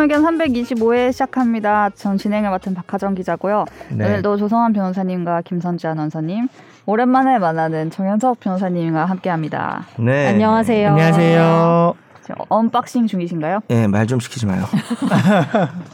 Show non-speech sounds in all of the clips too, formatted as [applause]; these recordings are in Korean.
최종 의견 325회 시작합니다. 전 진행을 맡은 박하정 기자고요. 네. 오늘도 조성환 변호사님과 김선지 아나운서님, 오랜만에 만나는 정현석 변호사님과 함께합니다. 네. 안녕하세요. 안녕하세요. unboxing 중이신가요? 예, 말좀 시키지 마요.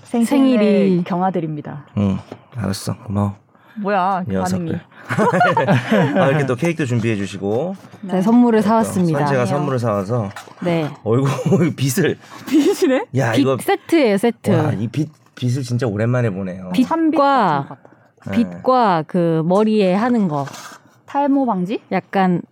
생생일 [laughs] 생일이. 경하드립니다. 응, 알았어. 고마워. 뭐야 그 반응이? 녀석들. [laughs] 아, 이렇게 또 케이크도 준비해 주시고. 네, 선물을 사왔습니다. 선재가. 선물을 사와서 네. 어이구 빛을. 비시네? 야 빛 이거 세트예요, 세트. 와, 이빛 빛을 진짜 오랜만에 보네요. 빛- 빛과 같다. 네. 빛과 그 머리에 하는 거. 탈모 방지? 약간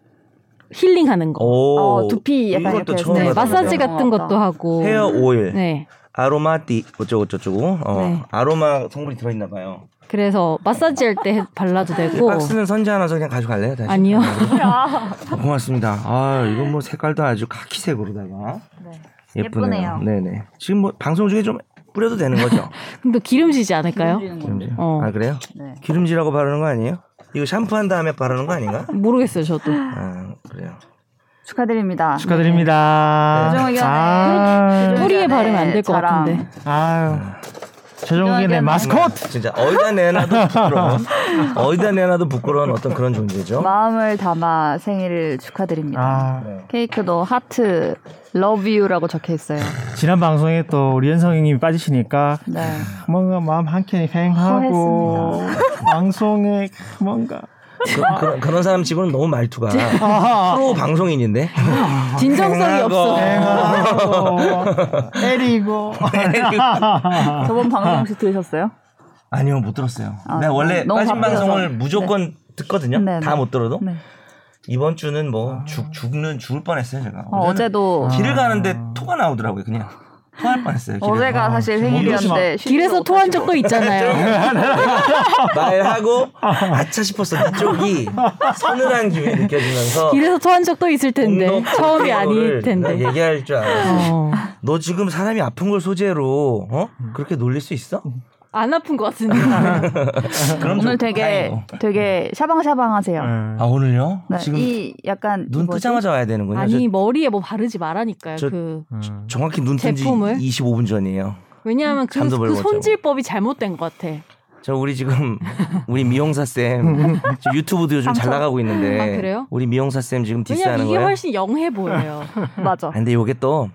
힐링하는 거. 오, 어, 두피 약간 이것도 이렇게 처음 네. 마사지. 같은. 것도 하고. 헤어 오일, 네. 아로마 띠 어쩌고 저쩌고. 어, 네. 아로마 성분이 들어 있나 봐요. 그래서 마사지 할 때 발라도 되고. 박스는 선재 하나서 그냥 가져갈래요? 다시? 아니요. 아, 고맙습니다. 아, 이건 뭐 색깔도 아주 카키색으로다가 네. 예쁘네요. 예쁘네요. 네네. 지금 뭐 방송 중에 좀 뿌려도 되는 거죠? [laughs] 근데 기름지지 않을까요? 기름질. 어. 아 그래요? 네. 기름지라고 바르는 거 아니에요? 이거 샴푸한 다음에 바르는 거 아닌가? 모르겠어요, 저도. 아 그래요. 축하드립니다. 축하드립니다. 의견에 아, 최종 뿌리에 바르면 안 될것 자랑. 같은데. 아유. 최종 의견의 의견은- 마스코트. 진짜 어디다 내놔도 부끄러운 [laughs] 어디다 내놔도 부끄러운 어떤 그런 존재죠. 마음을 담아 생일을 축하드립니다. 아, 네. 케이크도 하트 love you라고 적혀 있어요. 지난 방송에 또 우리 연성 형님이 빠지시니까 네. 뭔가 마음 한켠이 휑하고 방송에 뭔가 그, 런 그런 사람 치고는 너무 말투가 아, 프로 방송인인데 [laughs] 진정성이 없어. 애리고 저번 방송 혹시 들으셨어요? 아니요 못 들었어요. 아, 내가 원래 너무 빠진 바쁘셔서. 방송을 무조건 듣거든요. 네, 다 네. 못 들어도 네. 이번 주는 뭐 죽, 죽는 죽을 뻔했어요 제가. 어, 어제도 길을 가는데 토가 나오더라고요 그냥 토할 뻔했어요. 길을. 어제가 사실 생일이었는데 길에서 토한 적도 있잖아요. [laughs] 말하고 아차 싶었어. 이쪽이 서늘한 기분이 느껴지면서 길에서 토한 적도 있을 텐데. 처음이 아닐 나 텐데. 얘기할 줄 알았어. 어. 너 지금 사람이 아픈 걸 소재로 어 그렇게 놀릴 수 있어? 안 아픈 것 같은데. [laughs] 그럼 오늘 좀 되게 다행이고. 되게 샤방샤방하세요. 음. 아 오늘요? 네, 지금 이 약간 눈 뭐지? 뜨자마자 와야 되는군요. 아니 머리에 뭐 바르지 말라니까요. 저- 그 음. 정확히 눈 뜬지 제품을? 25분 전이에요. 왜냐하면 그, 그 손질법이 잘못된 것 같아. 저 우리 지금 [laughs] 우리 미용사 쌤 유튜브도 요즘 잘. 나가고 있는데 아, 그래요? 우리 미용사 쌤 지금 디스하는 이게 거예요. 훨씬 영해 보여요. [laughs] 맞아. 아, 근데 요게 또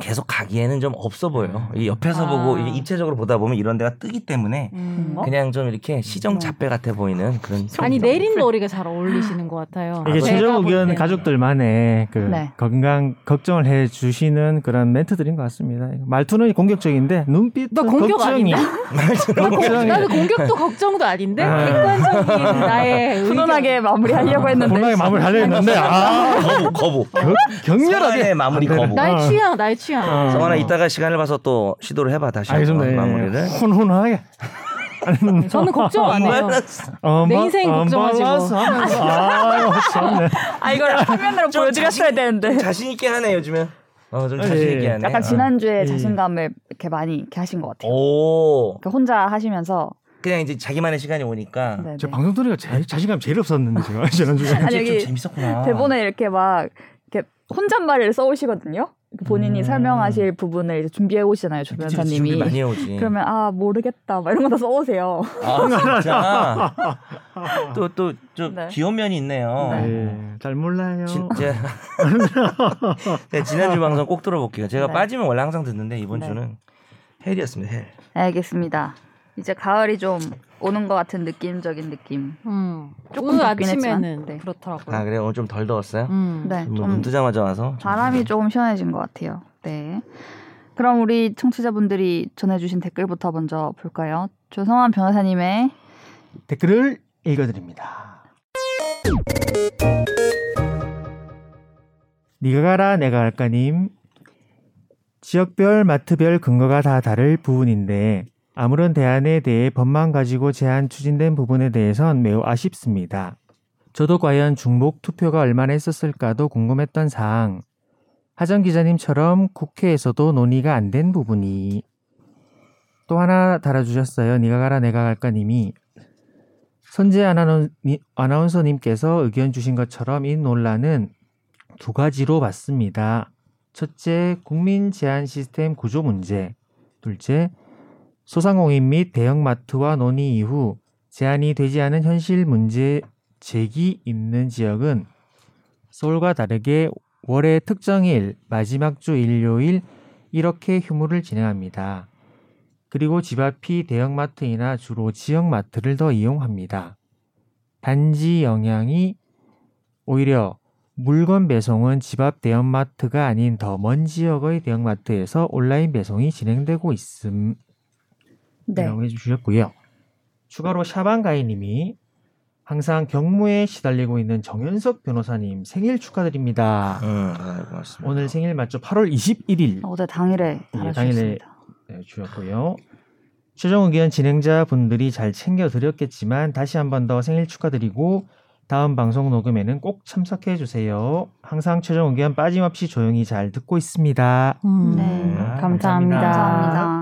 계속 가기에는 좀 없어 보여. 이 옆에서 아. 보고 이게 입체적으로 보다 보면 이런 데가 뜨기 때문에 음. 어? 그냥 좀 이렇게 시정 잡배 같아 보이는 그런. 아니. 내린 머리가 잘 어울리시는 것 같아요. 이게 제가 의견. 가족들만의 그 네. 건강 걱정을 해 주시는 그런 멘트들인 것 같습니다. 말투는 공격적인데 눈빛은 나 공격 걱정이 [laughs] 걱정이 나는 공격도 걱정도 아닌데 아. 객관적인 나의. 훈훈하게 마무리하려고 했는데 분명히 마무리 하려 했는데 아 거부 거부. 겨- 격렬하게 마무리. 거부. 나의 어. 취향, 나의 취향. 어. 성환아 이따가 시간을 봐서 또 시도를 해봐 다시 알겠습니다. 한번 예, 마무리를. 훈훈하게. [laughs] 저는 걱정 안 해요. 어, 내 뭐, 인생 어, 걱정하지 뭐. [laughs] 아유, 참네. 아 이걸 화면으로 보여드렸어야 되는데 자신 있게 하네 요즘엔. 어좀 자신 있게 예. 하네. 약간 어. 지난주에 예. 자신감을 이렇게 많이 이렇게 하신 것 같아요. 오 그러니까 혼자 하시면서 그냥 이제 자기만의 시간이 오니까. 네, 저 네. 방송 들으니까 제일 자신감 제일 없었는데 제가 [laughs] 지난주에. 아니, 좀 재밌었구나. 대본에 이렇게 막 이렇게 혼잣말을 써오시거든요. 본인이 음. 설명하실 부분을 이제 준비해 오시잖아요, 조 그치, 준비 변사님이. 많이 해오지. 그러면 아 모르겠다 막 이런 거 다 써오세요. 아 진짜. [laughs] [laughs] 또또좀 네. 귀여운 면이 있네요. 네, 잘 몰라요. 진짜. [laughs] 네, 지난주 방송 꼭 들어볼게요. 제가 네. 빠지면 원래 항상 듣는데 이번 네. 주는 헬이었습니다. 헬. 알겠습니다. 이제 가을이 좀 오는 것 같은 느낌적인 느낌. 음. 조금 오늘 덥긴 아침에는 했지만, 네. 그렇더라고요. 아 그래 요? 오늘 좀 덜 더웠어요? 음. 네, 뭐 좀 눈 뜨자마자 와서. 좀 바람이 조금 시원해진 것 같아요. 네. 그럼 우리 청취자분들이 전해주신 댓글부터 먼저 볼까요? 조성환 변호사님의 댓글을 읽어드립니다. 니가 가라 내가 갈까님 지역별 마트별 근거가 다 다를 부분인데 아무런 대안에 대해 법만 가지고 제한 추진된 부분에 대해선 매우 아쉽습니다. 저도 과연 중복 투표가 얼마나 했었을까도 궁금했던 사항. 하정 기자님처럼 국회에서도 논의가 안 된 부분이 또 하나 달아주셨어요. 니가 가라 내가 갈까 님이 선재 아나운- 아나운서님께서 의견 주신 것처럼 이 논란은 두 가지로 봤습니다. 첫째, 국민 제한 시스템 구조 문제. 둘째, 소상공인 및 대형마트와 논의 이후 제한이 되지 않은 현실 문제 제기 있는 지역은 서울과 다르게 월의 특정일, 마지막 주 일요일 이렇게 휴무를 진행합니다. 그리고 집 앞이 대형마트이나 주로 지역마트를 더 이용합니다. 단지 영향이 오히려 물건 배송은 집 앞 대형마트가 아닌 더 먼 지역의 대형마트에서 온라인 배송이 진행되고 있음. 네. 라고 해주셨고요. 추가로 샤방가이님이 항상 경무에 시달리고 있는 정현석 변호사님 생일 축하드립니다. 음, 아, 고맙습니다. 오늘 생일 맞죠? 8월 21일 어제 당일에 예, 달아주셨습니다. 네, 주셨고요. 최종 의견 진행자 분들이 잘 챙겨 드렸겠지만 다시 한 번 더 생일 축하드리고 다음 방송 녹음에는 꼭 참석해 주세요. 항상 최종 의견 빠짐없이 조용히 잘 듣고 있습니다. 음, 네. 감사합니다. 감사합니다.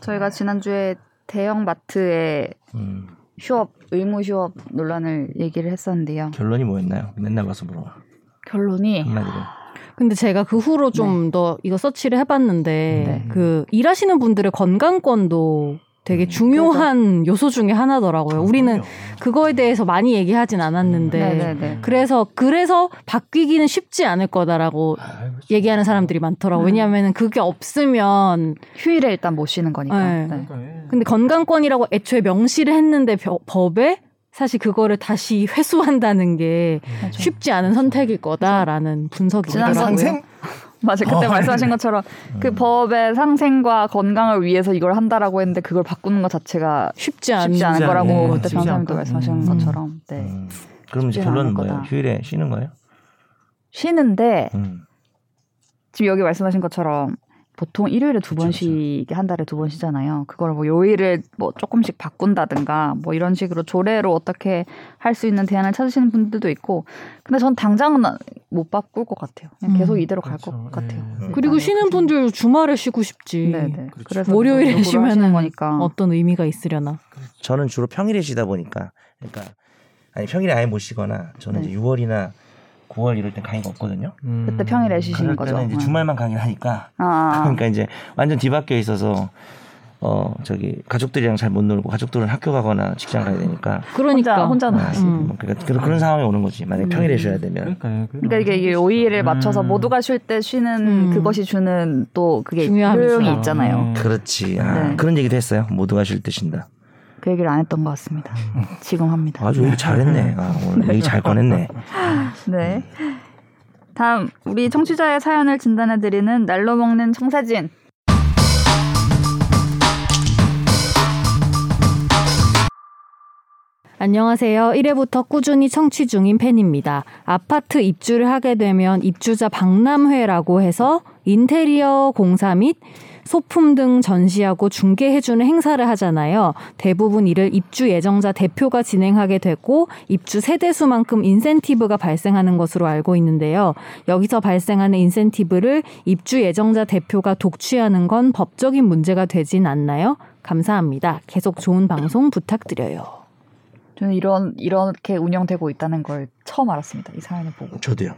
저희가 지난주에 대형 마트의 음, 휴업 의무 휴업 논란을 얘기를 했었는데요. 결론이 뭐였나요? 맨날 가서 물어봐. 결론이 한마디로. 근데 제가 그 후로 좀 더 이거 서치를 해봤는데 네. 그 일하시는 분들의 건강권도 되게 음, 중요한 요소 중에 하나더라고요. 우리는 그거에 대해서 많이 얘기하진 않았는데 네네네. 그래서 그래서 바뀌기는 쉽지 않을 거다라고 얘기하는 사람들이 많더라고. 요 음. 왜냐하면 그게 없으면 휴일에 일단 못 쉬는 거니까. 네. 네. 근데 건강권이라고 애초에 명시를 했는데 벼- 법에 사실 그거를 다시 회수한다는 게 맞아요. 쉽지 않은 선택일 거다라는 분석이 지난번 있더라고요. 맞아 그때 어, 말씀하신 것처럼 그 음. 법의 상생과 건강을 위해서 이걸 한다라고 했는데 그걸 바꾸는 것 자체가 쉽지 않은 쉽지 않을 쉽지 거라고 않- 그때 변호사님도. 말씀하신 음. 것처럼 네. 음, 그럼 이제 결론은 뭐예요? 휴일에 쉬는 거예요? 쉬는데 음. 지금 여기 말씀하신 것처럼 보통 일요일에 두 그쵸, 번 그쵸. 쉬게 한 달에 두번 쉬잖아요. 그걸 뭐 요일을 뭐 조금씩 바꾼다든가 뭐 이런 식으로 조례로 어떻게 할 수 있는 대안을 찾으시는 분들도 있고 근데 전 당장은 못 바꿀 것 같아요. 그냥 계속 음, 이대로 갈것 그렇죠. 같아요. 네. 음. 그리고 쉬는 분들 주말에 쉬고 싶지. 네네. 그렇죠. 그래서 월요일에 쉬면은 거니까. 어떤 의미가 있으려나. 저는 주로 평일에 쉬다 보니까 그러니까 아니 평일에 아예 못 쉬거나 저는 네. 이제 6월이나 9월 이럴 땐 강의가 없거든요. 음. 그때 평일에 쉬시는 거죠. 때는 이제 음. 주말만 강의를 하니까 아, [laughs] 그러니까 이제 완전 뒤바뀌어 있어서 어 저기 가족들이랑 잘 못 놀고 가족들은 학교 가거나 직장 가야 되니까 그러니까 혼자 혼자 아, 놀으시고. 음. 뭐 그러니까 그런, 그런 상황이 오는 거지 만약 에 평일에 쉬어야 되면 그러니까요. 그러니까 이게, 이게 요일을 맞춰서 음. 모두가 쉴 때 쉬는 음. 그것이 주는 또 그게 효용이. 있잖아요. 음. 그렇지 아, 네. 그런 얘기도 했어요 모두가 쉴 때 쉰다 그 얘기를 안 했던 것 같습니다. 지금 합니다. 아주 얘기 잘했네 아, 오늘 얘기 잘 꺼냈네 네. 다음 우리 청취자의 사연을 진단해 드리는 날로 먹는 청사진. 안녕하세요. 1회부터 꾸준히 청취 중인 팬입니다. 아파트 입주를 하게 되면 입주자 박람회라고 해서 인테리어 공사 및 소품 등 전시하고 중개해주는 행사를 하잖아요. 대부분 이를 입주 예정자 대표가 진행하게 되고 입주 세대수만큼 인센티브가 발생하는 것으로 알고 있는데요. 여기서 발생하는 인센티브를 입주 예정자 대표가 독취하는 건 법적인 문제가 되진 않나요? 감사합니다. 계속 좋은 방송 부탁드려요. 저는 이런 이렇게 운영되고 있다는 걸 처음 알았습니다. 이 사연을 보고. 저도요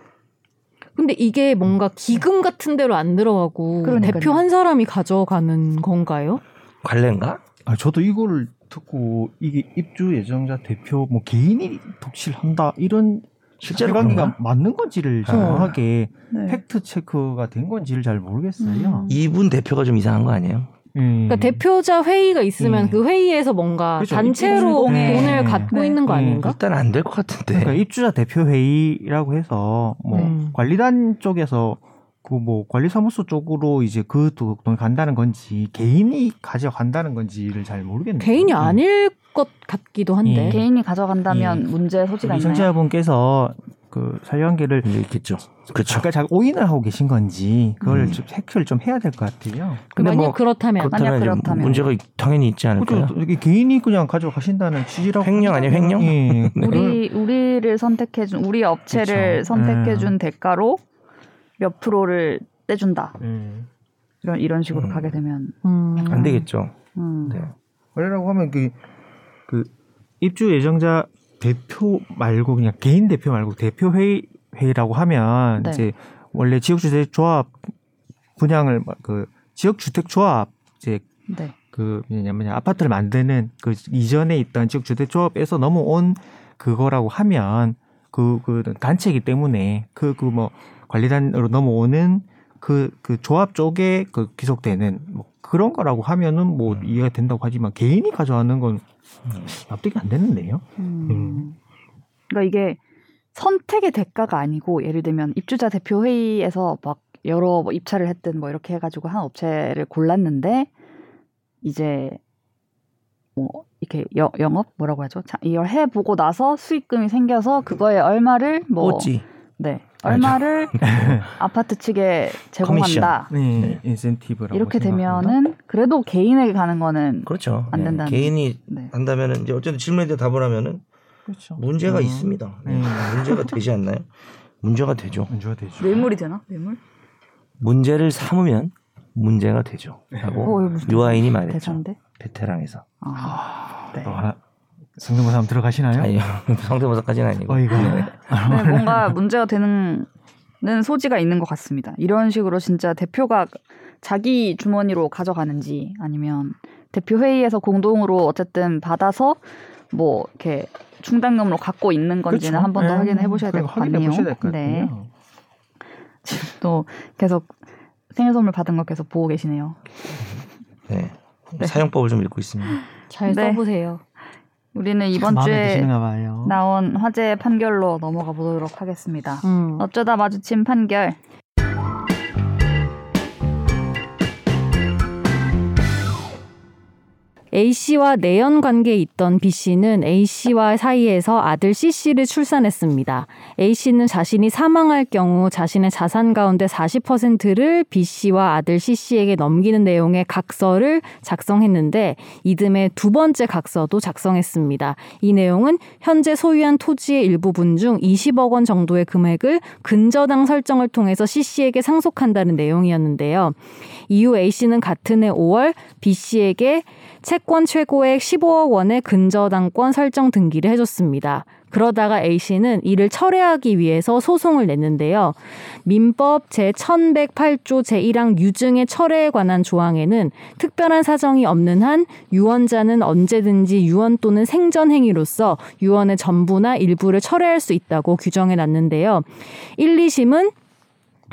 근데 이게 뭔가 기금 같은 데로 안 들어가고 그러니까요. 대표 한 사람이 가져가는 건가요? 관례인가 아, 저도 이거를 듣고 이게 입주 예정자 대표 뭐 개인이 독실 한다 이런 실제로 그런가? 맞는 건지를 아. 정확하게 네. 팩트 체크가 된 건지를 잘 모르겠어요. 음. 이분 대표가 좀 이상한 거 아니에요 음. 그러니까 대표자 회의가 있으면 음. 그 회의에서 뭔가 그렇죠. 단체로. 돈을 갖고 네. 있는 거 네. 아닌가? 일단 안 될 것 같은데 그러니까 입주자 대표 회의라고 해서 뭐 네. 관리단 쪽에서 그 뭐 관리사무소 쪽으로 이제 그돈 간다는 건지 개인이 가져간다는 건지를 잘 모르겠네요. 개인이 음. 아닐 것 같기도 한데. 예. 개인이 가져간다면 예. 문제 소지가 있나요? 청취자분께서 그 사유관계를 네, 있겠죠 그렇죠 잠깐 잘 오인을 하고 계신 건지 그걸 음. 좀 체크를 좀 해야 될 것 같아요. 근데 만약 뭐 그렇다면 만약 그렇다면 이제 그렇다면. 문제가 당연히 있지 않을까요 그죠? 이게 개인이 그냥 가져가신다는 취지라고. 횡령 아니에요, 횡령? 예. [laughs] 우리 우리를 선택해준 우리 업체를 그쵸. 선택해준 대가로 몇 프로를 떼준다. 음. 이런 이런 식으로 음. 가게 되면 음. 안 되겠죠 음. 네. 원래라고 하면 그, 그 입주 예정자 대표 말고 그냥 개인 대표 말고 대표 회의 회의라고 하면 네. 이제 원래 지역주택 조합 분양을 그 지역주택 조합 이제 네. 그 뭐냐면 아파트를 만드는 그 이전에 있던 지역 주택 조합에서 넘어온 그거라고 하면 그 그 단체이기 때문에 그 그 뭐 관리단으로 넘어오는 그 그 조합 쪽에 그 기속되는 뭐 그런 거라고 하면은 뭐 음. 이해가 된다고 하지만 개인이 가져가는 건 납득이 안 되는데요. 음. 음. 그러니까 이게 선택의 대가가 아니고 예를 들면 입주자 대표 회의에서 막 여러 뭐 입찰을 했든 뭐 이렇게 해가지고 한 업체를 골랐는데 이제 뭐 이렇게 여- 영업 뭐라고 하죠? 자, 이걸 해보고 나서 수익금이 생겨서 그거에 얼마를 뭐 오지. 네 얼마를 아파트 측에 제공한다 네, 인센티브라고 이렇게. 되면은 그래도 개인에게 가는 거는 그렇죠. 안 예, 된다는 개인이 네. 한다면은 이제 어쨌든 질문에 대해 답을 하면은 그렇죠. 문제가 음. 있습니다. 예, 음. 문제가 되지 않나요? 문제가 되죠. 문제가 되죠. 뇌물이 되나 뇌물 문제를 삼으면 문제가 되죠. 라고 어, 무슨 유아인이 말했죠. 대사인데 베테랑에서. 아, 네. 또 하나 성대모사 한번 들어가시나요? 아니요. [laughs] 성대모사까지는 아니고. 어이가. 네. 네, 뭔가 문제가 되는 는 소지가 있는 것 같습니다. 이런 식으로 진짜 대표가 자기 주머니로 가져가는지 아니면 대표 회의에서 공동으로 어쨌든 받아서 뭐 이렇게 충당금으로 갖고 있는 건지는 한번더 네. 확인해 보셔야 될 것 같네요. 될것 네. 같아요. 지금 또 계속 생일 선물 받은 거 계속 보고 계시네요. 네. 네. 사용법을 좀 읽고 있습니다. 잘 네. 써보세요. 우리는 이번 주에. 나온 화제 판결로 넘어가 보도록 하겠습니다. 음. 어쩌다 마주친 판결. A 씨와 내연 관계에 있던 B 씨는 A 씨와 사이에서 아들 C 씨를 출산했습니다. A 씨는 자신이 사망할 경우 자신의 자산 가운데 40%를 B 씨와 아들 C 씨에게 넘기는 내용의 각서를 작성했는데 이듬해 두 번째 각서도 작성했습니다. 이 내용은 현재 소유한 토지의 일부분 중 20억 원 정도의 금액을 근저당 설정을 통해서 C 씨에게 상속한다는 내용이었는데요. 이후 A 씨는 같은 해 5월 B 씨에게 채권 최고액 15억 원의 근저당권 설정 등기를 해줬습니다. 그러다가 A 씨는 이를 철회하기 위해서 소송을 냈는데요. 민법 제1108조 제1항 유증의 철회에 관한 조항에는 특별한 사정이 없는 한 유언자는 언제든지 유언 또는 생전 행위로서 유언의 전부나 일부를 철회할 수 있다고 규정해 놨는데요. 1, 2심은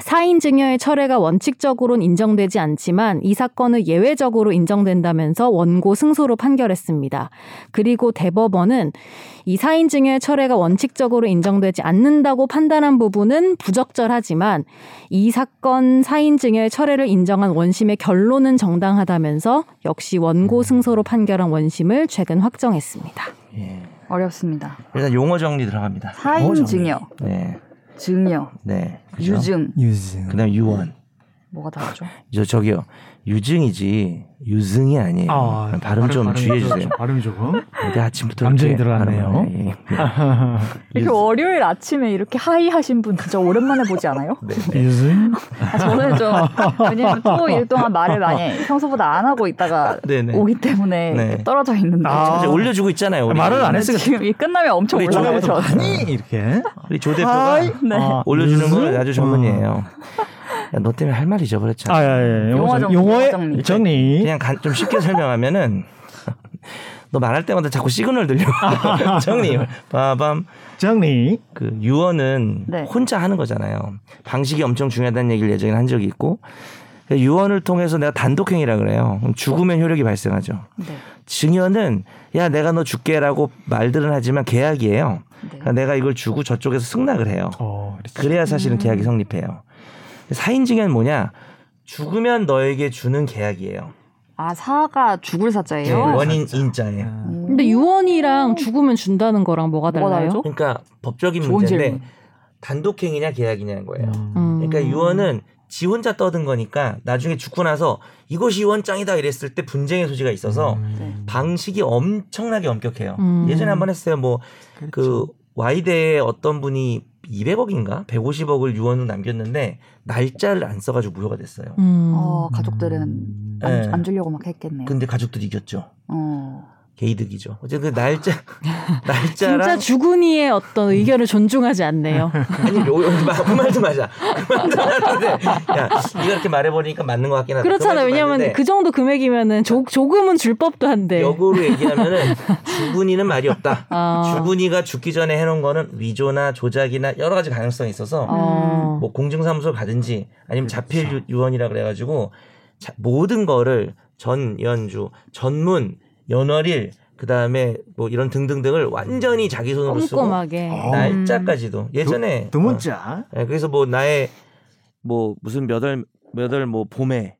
사인 증여의 철회가 원칙적으로는 인정되지 않지만 이 사건은 예외적으로 인정된다면서 원고 승소로 판결했습니다. 그리고 대법원은 이 사인 증여의 철회가 원칙적으로 인정되지 않는다고 판단한 부분은 부적절하지만 이 사건 사인 증여의 철회를 인정한 원심의 결론은 정당하다면서 역시 원고 승소로 판결한 원심을 최근 확정했습니다. 예. 어렵습니다. 일단 용어 정리 들어갑니다. 사인증여. 네. 증여, 네. 그죠? 유증 유증. 그다음 유언. 뭐가 다르죠? 저 저기요. 유증이지 유증이 아니에요. 아, 발음 좀 발음이 주의해 주세요. 좀- 발음이 조금. 근데 아침부터 감정이 이렇게 들어갔네요. 발음을 해. 예. [laughs] 이렇게 월요일 아침에 이렇게 high 하신 분 진짜 오랜만에 보지 않아요? 네. 유증. 아, 저는 좀 왜냐면 토일 동안 말을 많이 [laughs] 평소보다 안 하고 있다가 네네. 오기 때문에 네. 이렇게 떨어져 있는데 아. 이제 올려주고 있잖아요. 우리. 말을 안 했으니까 지금 이 끝나면 엄청 올라가요. 아니 이렇게. 우리 조 대표가. 네. 아, 올려주는? 건 아주 전문이에요. 어. 야, 너 때문에 할 말 잊어버렸잖아. 아, 예, 예. 용어 정리, 용어의 용어 정리. 정리. 그냥 간- 좀 쉽게 설명하면은 [laughs] 너 말할 때마다 자꾸 시그널 들려. [laughs] 정리. 빠밤. 정리. 그 유언은 네. 혼자 하는 거잖아요. 방식이 엄청 중요하다는 얘기를 예전에 한 적이 있고 유언을 통해서 내가 단독행위라 그래요. 그럼 죽으면 효력이 발생하죠. 네. 증여는 야 내가 너 줄게라고 말들은 하지만 계약이에요. 네. 그러니까 내가 이걸 주고 저쪽에서 승낙을 해요. 어. 그래야 사실은 계약이 성립해요. 사인 증여는 뭐냐? 죽으면 너에게 주는 계약이에요. 아 사가 죽을 네, 사자예요. 원인 인자에. 아, 음. 근데 유언이랑 죽으면 준다는 거랑 뭐가 달라요? 그러니까 법적인 문제인데 질문. 단독행위냐 계약이냐는 거예요. 음. 음. 그러니까 유언은 지 혼자 떠든 거니까 나중에 죽고 나서 이것이 유언장이다 이랬을 때 분쟁의 소지가 있어서 음. 방식이 엄청나게 엄격해요. 음. 예전에 한 번 했어요. 뭐그 그렇죠. Y대에 어떤 분이 200억인가 150억을 유언으로 남겼는데 날짜를 안 써가지고 무효가 됐어요. 음. 어 가족들은 안, 네. 안 주려고 막 했겠네요. 근데 가족들이 이겼죠. 어. 개이득이죠. 어쨌든 그 날짜 [laughs] 날짜랑 진짜 주군이의 어떤 의견을 존중하지 않네요. [laughs] 아니 요, 요, 마- 그 말도 맞아. 그 말도 맞는데 야 이거 이렇게 말해버리니까 맞는 것 같긴 하다. 그렇잖아요. 그 왜냐하면 그 정도 금액이면은 조, 조금은 줄 법도 한데. 역으로 얘기하면은 [laughs] 주군이는 말이 없다. 아. 주군이가 죽기 전에 해놓은 거는 위조나 조작이나 여러 가지 가능성이 있어서 어. 뭐 공증사무소 가든지 아니면 자필 유- 유언이라 그래가지고 자- 모든 거를 전 연주 전문 연월일 그 다음에 뭐 이런 등등등을 완전히 자기 손으로 쓰고 꼼꼼하게. 어. 날짜까지도 예전에 두 문자. 어, 예, 그래서 뭐 나의 뭐 무슨 몇월 몇월 뭐 봄에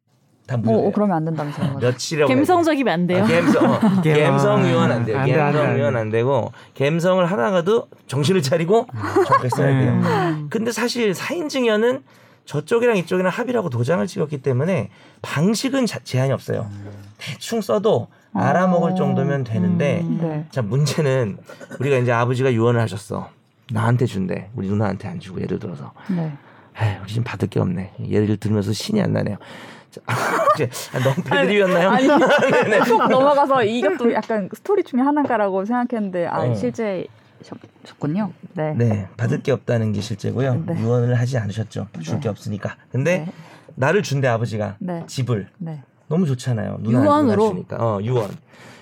다 뭐. 어, 그러면 안 된다면서요. 며칠이라고 감성적이면 안 돼요. 아, 갬성, 어, 갬- [laughs] 갬성 유언 안 돼요. 안 갬성. 유언 안 되고 갬성을 하다가도 정신을 차리고 적게 써야 돼요. 음. 근데 사실 사인 증여는 저쪽이랑 이쪽이랑 합의라고 도장을 찍었기 때문에 방식은 자- 제한이 없어요. 대충 써도 알아먹을 어. 정도면 되는데 음. 네. 자 문제는 우리가 이제 아버지가 유언을 하셨어. 나한테 준대. 우리 누나한테 안 주고 예를 들어서. 네. 에이, 우리 지금 받을 게 없네. 예를 들면서 신이 안 나네요. 자, [laughs] 이제 너무 패드립이었나요? 아니 [laughs] 쏙 넘어가서 이것도 약간 스토리 중에 하나가라고 생각했는데 아 어. 실제 셨군요. 네. 네, 받을 게 없다는 게 실제고요. 네. 유언을 하지 않으셨죠. 줄게 네. 없으니까. 근데 네. 나를 준대 아버지가 네. 집을 네. 너무 좋잖아요. 누나 유언으로? 누나. 어, 유언.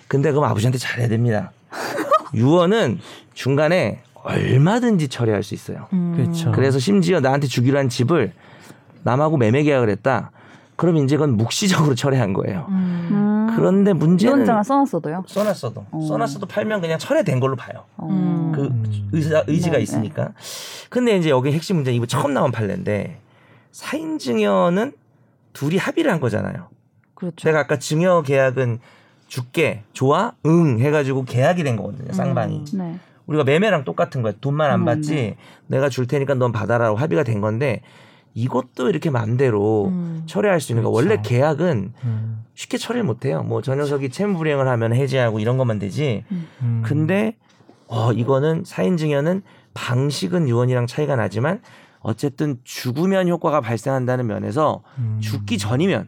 근데 그럼 아버지한테 잘해야 됩니다. [laughs] 유언은 중간에 얼마든지 처리할 수 있어요. 음. 그렇죠. 그래서 심지어 나한테 주기로 한 집을 남하고 매매 계약을 했다. 그럼 이제 그건 묵시적으로 처리한 거예요. 음. 음. 그런데 문제는 유언장을 써놨어도요. 써놨어도 어. 써놨어도 팔면 그냥 철회된 걸로 봐요. 음. 그 음. 의사, 의지가 네, 있으니까. 근데 이제 여기 핵심 문제 이거 처음 나온 판례인데 사인 증여는 둘이 합의를 한 거잖아요. 그렇죠. 내가 아까 증여 계약은 줄게 좋아 응 해가지고 계약이 된 거거든요. 쌍방이. 네. 우리가 매매랑 똑같은 거야. 돈만 안 음, 받지 네. 내가 줄 테니까 넌 받아라고 합의가 된 건데 이것도 이렇게 마음대로 음. 처리할 수 있는 거. 그렇죠. 원래 계약은 음. 쉽게 처리를 못 해요. 뭐 저 녀석이 채무 불이행을 하면 해지하고 이런 것만 되지. 음. 근데 어 이거는 사인 증여는 방식은 유언이랑 차이가 나지만 어쨌든 죽으면 효과가 발생한다는 면에서 음. 죽기 전이면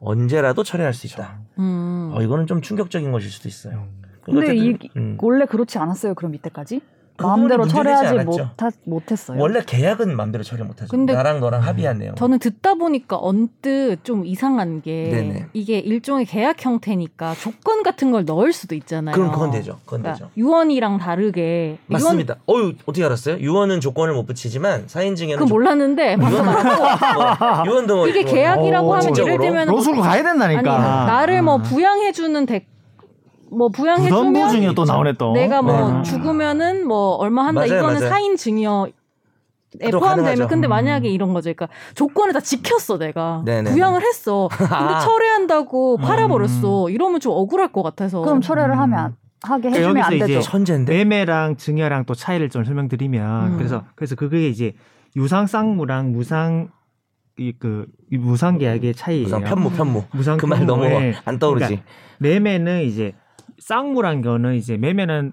언제라도 처리할 수 있다. 음. 어 이거는 좀 충격적인 것일 수도 있어요. 근데 이 음. 원래 그렇지 않았어요. 그럼 이때까지 그 마음대로 처리하지. 못하, 못했어요. 원래 계약은 마음대로 처리 못하죠. 근데 나랑 너랑 합의한 내용. 저는 듣다 보니까 언뜻 좀 이상한 게 네네. 이게 일종의 계약 형태니까 조건 같은 걸 넣을 수도 있잖아요. 그럼 그건 되죠. 그건 그러니까 되죠. 유언이랑 다르게 맞습니다. 어유 어떻게 알았어요? 유언은 조건을 못 붙이지만 사인 증여는 그건 몰랐는데 방금 [laughs] 유언 뭐, 유언도 뭐 이게 뭐 계약이라고 어, 하면 예를? 들면 로스쿨 가야 된다니까. 아니 나를 뭐 음. 부양해 주는 대, 뭐 부담보 부양해 주면 중에 또 나오네 또. 내가 뭐 네. 죽으면은 뭐 얼마 한다 맞아요, 이거는 맞아요. 사인 증여 에 포함되면 가능하죠. 근데 음. 만약에 이런 거죠. 그러니까 조건을 다 지켰어 내가 네네. 부양을 했어. 근데 아. 철회한다고 음. 팔아버렸어. 이러면 좀 억울할 것 같아서. 그럼 철회를 음. 하면 하게 그러니까 해주면 안 여기서 되죠. 이제 천재인데. 매매랑 증여랑 또 차이를 좀 설명드리면 음. 그래서 그래서 그게 이제 유상 쌍무랑 무상 이그 무상 계약의 차이예요. 무상 편무 편무. 무상 그말 너무 안 떠오르지. 그러니까 매매는 이제 쌍무란 거는 이제 매매는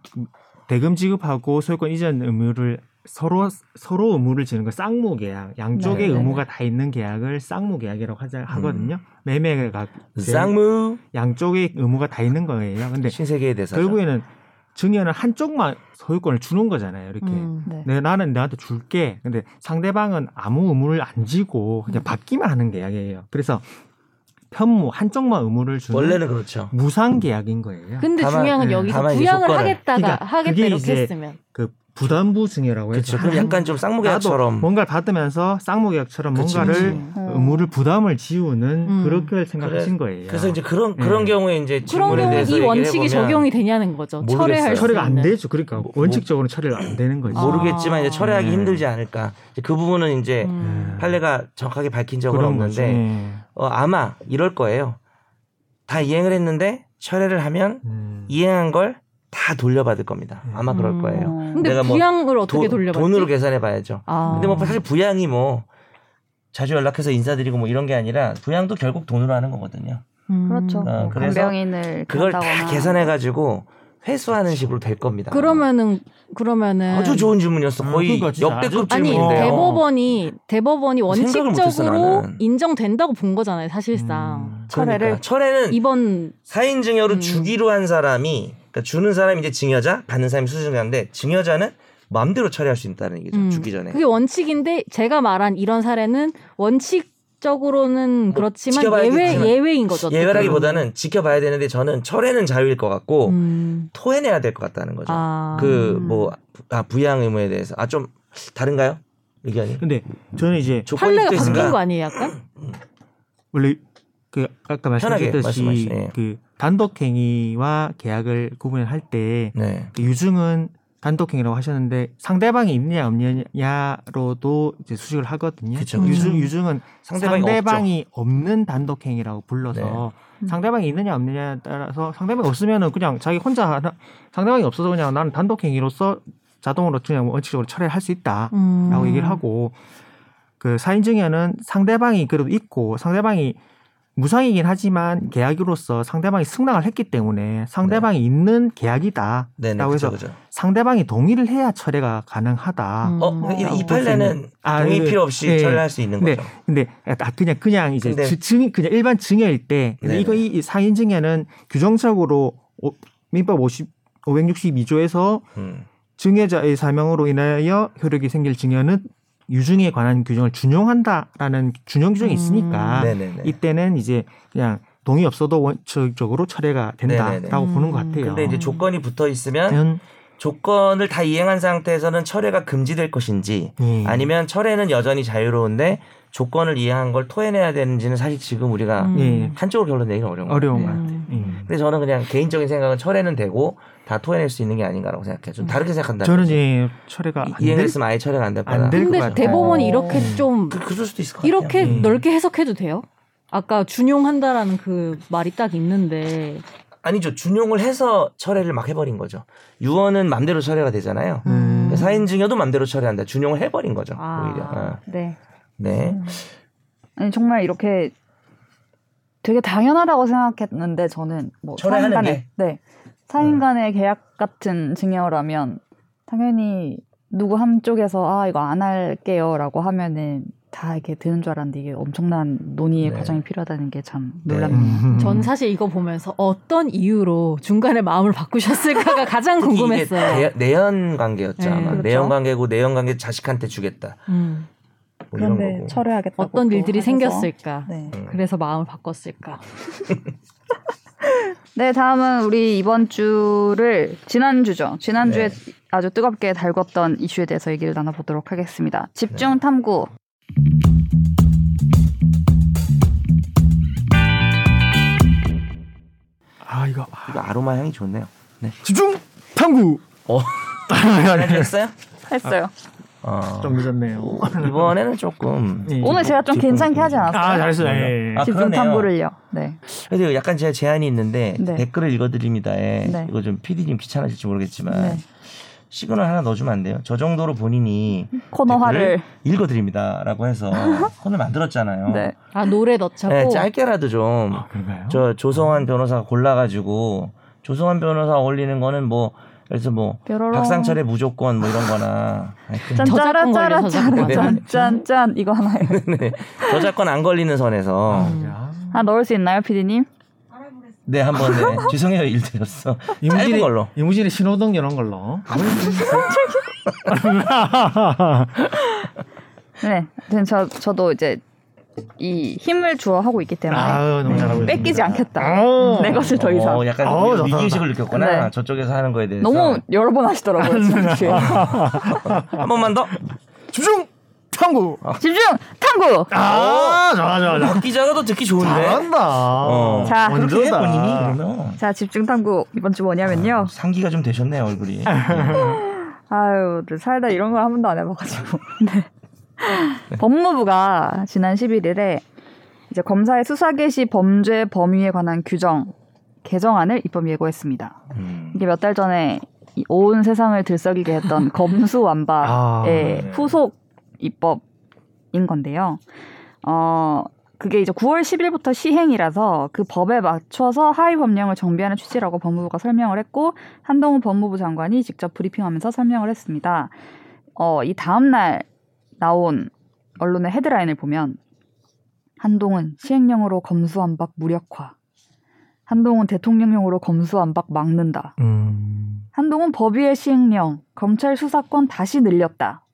대금 지급하고 소유권 이전 의무를 서로 서로 의무를 지는 거 쌍무 계약 양쪽의 네, 네, 의무가 다 있는 계약을 쌍무 계약이라고 하자 하거든요. 매매가 제- 쌍무 양쪽의 의무가 다 있는 거예요. 근데 신세계의 대사. 결국에는 증여는 한쪽만 소유권을 주는 거잖아요. 이렇게 음. 네. 내 나는 너한테 줄게. 근데 상대방은 아무 의무를 안 지고 그냥 받기만 하는 계약이에요. 그래서 편무 한쪽만 의무를 주는 원래는 그렇죠. 무상 계약인 거예요. 근데 다만, 중요한 건 네, 여기서 다만 이제 부양을 조건을. 하겠다가 그러니까 하겠다 그게 이렇게 이제 했으면. 그 부담부 증여라고 해서 그렇죠. 그럼 약간 좀 쌍무계약처럼 뭔가를 받으면서 쌍무계약처럼 뭔가를 그치. 음. 의무를 부담을 지우는 음. 그렇게 생각하신 거예요. 그래서 이제 그런 네. 그런 경우에 이제 그런 대해서 이 원칙이 적용이 되냐는 거죠. 모르겠어요. 철회할 수 처리가 안 있는. 되죠. 그러니까 뭐- 원칙적으로 처리가 안 되는 거죠. 모르겠지만 이제 철회하기 네. 힘들지 않을까. 이제 그 부분은 이제 음. 판례가 정확하게 밝힌 적은. 없는데 네. 어, 아마 이럴 거예요. 다 이행을 했는데 철회를 하면 음. 이행한 걸 다 돌려받을 겁니다. 아마 그럴 음. 거예요. 어. 근데 내가 뭐 부양을 어떻게 도- 돌려받지? 돈으로 계산해 봐야죠. 아. 근데 뭐 사실 부양이 뭐 자주 연락해서 인사드리고 뭐 이런 게 아니라 부양도 결국 돈으로 하는 거거든요. 음. 그렇죠. 어, 뭐 그래서 간병인을 그걸 다 간다거나. 계산해 가지고 회수하는 식으로 될 겁니다. 그러면은 그러면은 아주 좋은 질문이었어. 아, 거의 그러니까 진짜 역대급 아주- 아니 질문인데요. 대법원이 대법원이 못했어, 원칙적으로. 인정된다고 본 거잖아요 사실상 음. 철회를 그러니까 철회는 이번 사인 증여로 음. 주기로 한 사람이 그러니까 주는 사람이 이제 증여자, 받는 사람이 수증자인데 증여자는 마음대로 처리할 수 있다는 얘기죠. 음. 주기 전에. 그게 원칙인데 제가 말한 이런 사례는 원칙 적으로는 그렇지만 예외 예외인 거죠. 예외라기보다는 지켜봐야 되는데 저는 철회는 자유일 것 같고. 음. 토해내야 될 것 같다는 거죠. 아. 그뭐 아, 부양 의무에 대해서 아 좀 다른가요? 의견이? 근데 저는 이제 판례가 바뀐 거 아니에요, 약간? 원래 그 아까 편하게 말씀드렸듯이. 그 단독행위와 계약을 구분을 할때 네. 그 유증은 단독행위라고 하셨는데 상대방이 있느냐 없느냐로도 이제 수식을 하거든요. 그쵸, 그쵸. 유증 유증은 상대방이 상대방이, 없는 단독행위라고 불러서 네. 상대방이 있느냐 없느냐에 따라서 상대방이 없으면은 그냥 자기 혼자 하나, 상대방이 없어서 그냥 나는 단독행위로서 자동으로 그냥 원칙적으로 처리할 수 있다라고 음. 얘기를 하고 그 사인 증여는 상대방이 그래도 있고 상대방이 무상이긴 하지만 계약으로서 상대방이 승낙을 했기 때문에 상대방이 있는 계약이다라고 네네. 해서 그죠, 그죠. 상대방이 동의를 해야 철회가 가능하다. 음. 어, 이, 판례는 아, 동의 그, 필요 없이 예. 처리할 수 있는 근데 거죠. 근데 아, 그냥 그냥 이제 근데- 주- 증 그냥 일반 증여일 때. 이거 이 상인 증여는 규정적으로 오- 민법 50 562조에서 음. 증여자의 사명으로 인하여 효력이 생길 증여는 유증에 관한 규정을 준용한다라는 준용 규정이 음. 있으니까 네네네. 이때는 이제 그냥 동의 없어도 원칙적으로 철회가 된다라고 네네네. 보는 것 음. 같아요. 근데 이제 조건이 붙어 있으면 음, 조건을 다 이행한 상태에서는 철회가 금지될 것인지 예. 아니면 철회는 여전히 자유로운데 조건을 이행한 걸 토해내야 되는지는 사실 지금 우리가 음. 예. 한쪽으로 결론 내기가 어려운 것 어려운 것 같아요. 음. 예. 근데 저는 그냥 개인적인 생각은 철회는 되고 다 토해낼 수 있는 게 아닌가라고 생각해요. 좀 다르게 생각한다. 저는 이제 철회가 안 될- 이행했으면 아예 철회가 안될 거다. 근데. 대법원이 어. 이렇게 좀 그, 그럴 수도 있을 것 이렇게 같아요. 음. 넓게 해석해도 돼요? 아까 준용한다라는 그 말이 딱 있는데 아니죠. 준용을 해서 철회를 막 해버린 거죠. 유언은 맘대로 철회가 되잖아요. 음. 사인 증여도 맘대로 철회한다. 준용을 해버린 거죠. 아. 오히려. 어. 네. 네. 아니 정말 이렇게 되게 당연하다고 생각했는데 저는 뭐 철회하는 사인 게? 네 사인 간의 계약 같은 증여라면 당연히 누구 한쪽에서 아 이거 안 할게요라고 하면은 다 이렇게 되는 줄 알았는데 이게 엄청난 논의의 네. 과정이 필요하다는 게참 네. 놀랍네요. 음. 전 사실 이거 보면서 어떤 이유로 중간에 마음을 바꾸셨을까가 [laughs] 가장 궁금했어요. 내, 내연 관계였죠. 네, 아마 그렇죠. 내연 관계고 내연 관계 자식한테 주겠다. 음. 뭐 이런 그런데 거고. 철회하겠다고 어떤 또 일들이 하셔서. 생겼을까? 네. 음. 그래서 마음을 바꿨을까? [laughs] 네, 다음은 우리 이번 주를 지난 주죠. 지난 주에 네. 아주 뜨겁게 달궜던 이슈에 대해서 얘기를 나눠보도록 하겠습니다. 집중 탐구. 아 이거 이거 아로마 향이 좋네요. 네. 집중 탐구. 어. [laughs] 했어요? 했어요. 어. 좀 늦었네요. 이번에는 조금 예. 오늘 제가 좀 괜찮게 하지. 않았어요? 아 잘했어요. 예. 아, 집중. 탐구를요. 네. 그래도 약간 제가 제안이 있는데 네. 댓글을 읽어드립니다에 네. 이거 좀 PD님 귀찮으실지 모르겠지만 네. 시그널 하나 넣어주면 안 돼요. 저 정도로 본인이 코너화를. 댓글을 읽어드립니다라고 해서 [laughs] 코너 만들었잖아요. 네. 아 노래 넣자고. 네, 짧게라도 좀 아, 그런가요? 저 조성환 변호사가 골라가지고 조성환 변호사 어울리는 거는 뭐 그래서 뭐 뾰로롱. 박상철의 무조건 뭐 이런 거나 걸려, 저작권. 짠짜라짠짠짠 이거 하나요. [laughs] 네, 저작권 안 걸리는 선에서 야. 하나 넣을 수 있나요, 피디님? 네 한번 네 죄송해요 일드렸어 짧은 이무진의 걸로 이무진의 신호등 이런 걸로. [laughs] 네. 저 저도 이제 이 힘을 주어 하고 있기 때문에 아유, 너무 네, 잘하고 뺏기지 있습니다. 않겠다. 아우. 내 것을 더 이상. 어, 약간 어우, 좋다, 위기의식을 느꼈구나 네. 저쪽에서 하는 거에 대해서 너무 여러 번 하시더라고요. 한 번만 더 집중 탐구. 집중 탐구. 아 좋아 좋아 좋아. 박 기자가 더 듣기 좋은데 잘한다. 어. 자, 그렇게. 본인이 그러면 자, 집중 탐구 이번 주 뭐냐면요. 상기가 좀 되셨네요 얼굴이 [laughs] 아유, 늘 살다 이런 걸 한 번도 안 해봐가지고. [laughs] 네. 법무부가 지난 11일에 이제 검사의 수사 개시 범죄 범위에 관한 규정 개정안을 입법 예고했습니다. 음. 이게 몇 달 전에 이온 세상을 들썩이게 했던 [laughs] 검수완박의 아, 네. 후속 입법인 건데요. 어, 그게 이제 9월 10일부터 시행이라서 그 법에 맞춰서 하위 법령을 정비하는 취지라고 법무부가 설명을 했고 한동훈 법무부 장관이 직접 브리핑하면서 설명을 했습니다. 어, 이 다음 날 나온 언론의 헤드라인을 보면 한동훈 시행령으로 검수완박 무력화. 한동훈 대통령령으로 검수완박 막는다. 음. 한동훈 법위의 시행령, 검찰 수사권 다시 늘렸다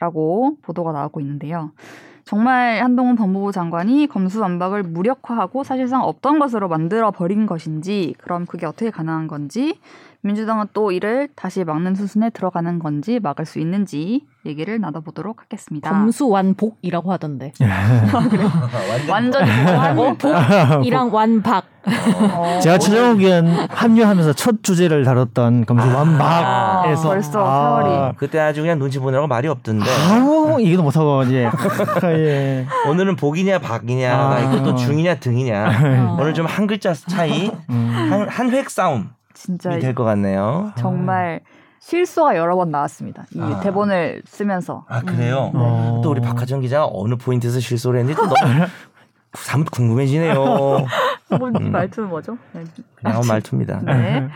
라고 보도가 나오고 있는데요. 정말 한동훈 법무부 장관이 검수완박을 무력화하고 사실상 없던 것으로 만들어 버린 것인지, 그럼 그게 어떻게 가능한 건지, 민주당은 또 이를 다시 막는 수순에 들어가는 건지 막을 수 있는지 얘기를 나눠보도록 하겠습니다. 검수완복이라고 하던데. [laughs] 완전히 완복이랑 [laughs] 완박. 어, 제가 최정욱 의원 합류하면서 첫 주제를 다뤘던 검수 완박에서 아, 벌써 세월이. 그때 아주 그냥 눈치 보느라고 말이 없던데 아우 이게도 못하고 이제 [laughs] 예. 오늘은 복이냐 박이냐가 아. 또 중이냐 등이냐 오늘 좀 한 글자 차이 음. 한 한 획 싸움이 진짜 될 것 같네요. 정말 실수가 여러 번 나왔습니다. 이 아. 대본을 쓰면서. 아 그래요? 어. 또 우리 박하정 기자가 어느 포인트에서 실수를 했는지 또 너무 [laughs] 사뭇 궁금해지네요. [laughs] 뭐, 말투는 뭐죠? 네. 그냥 한 말투입니다. 네.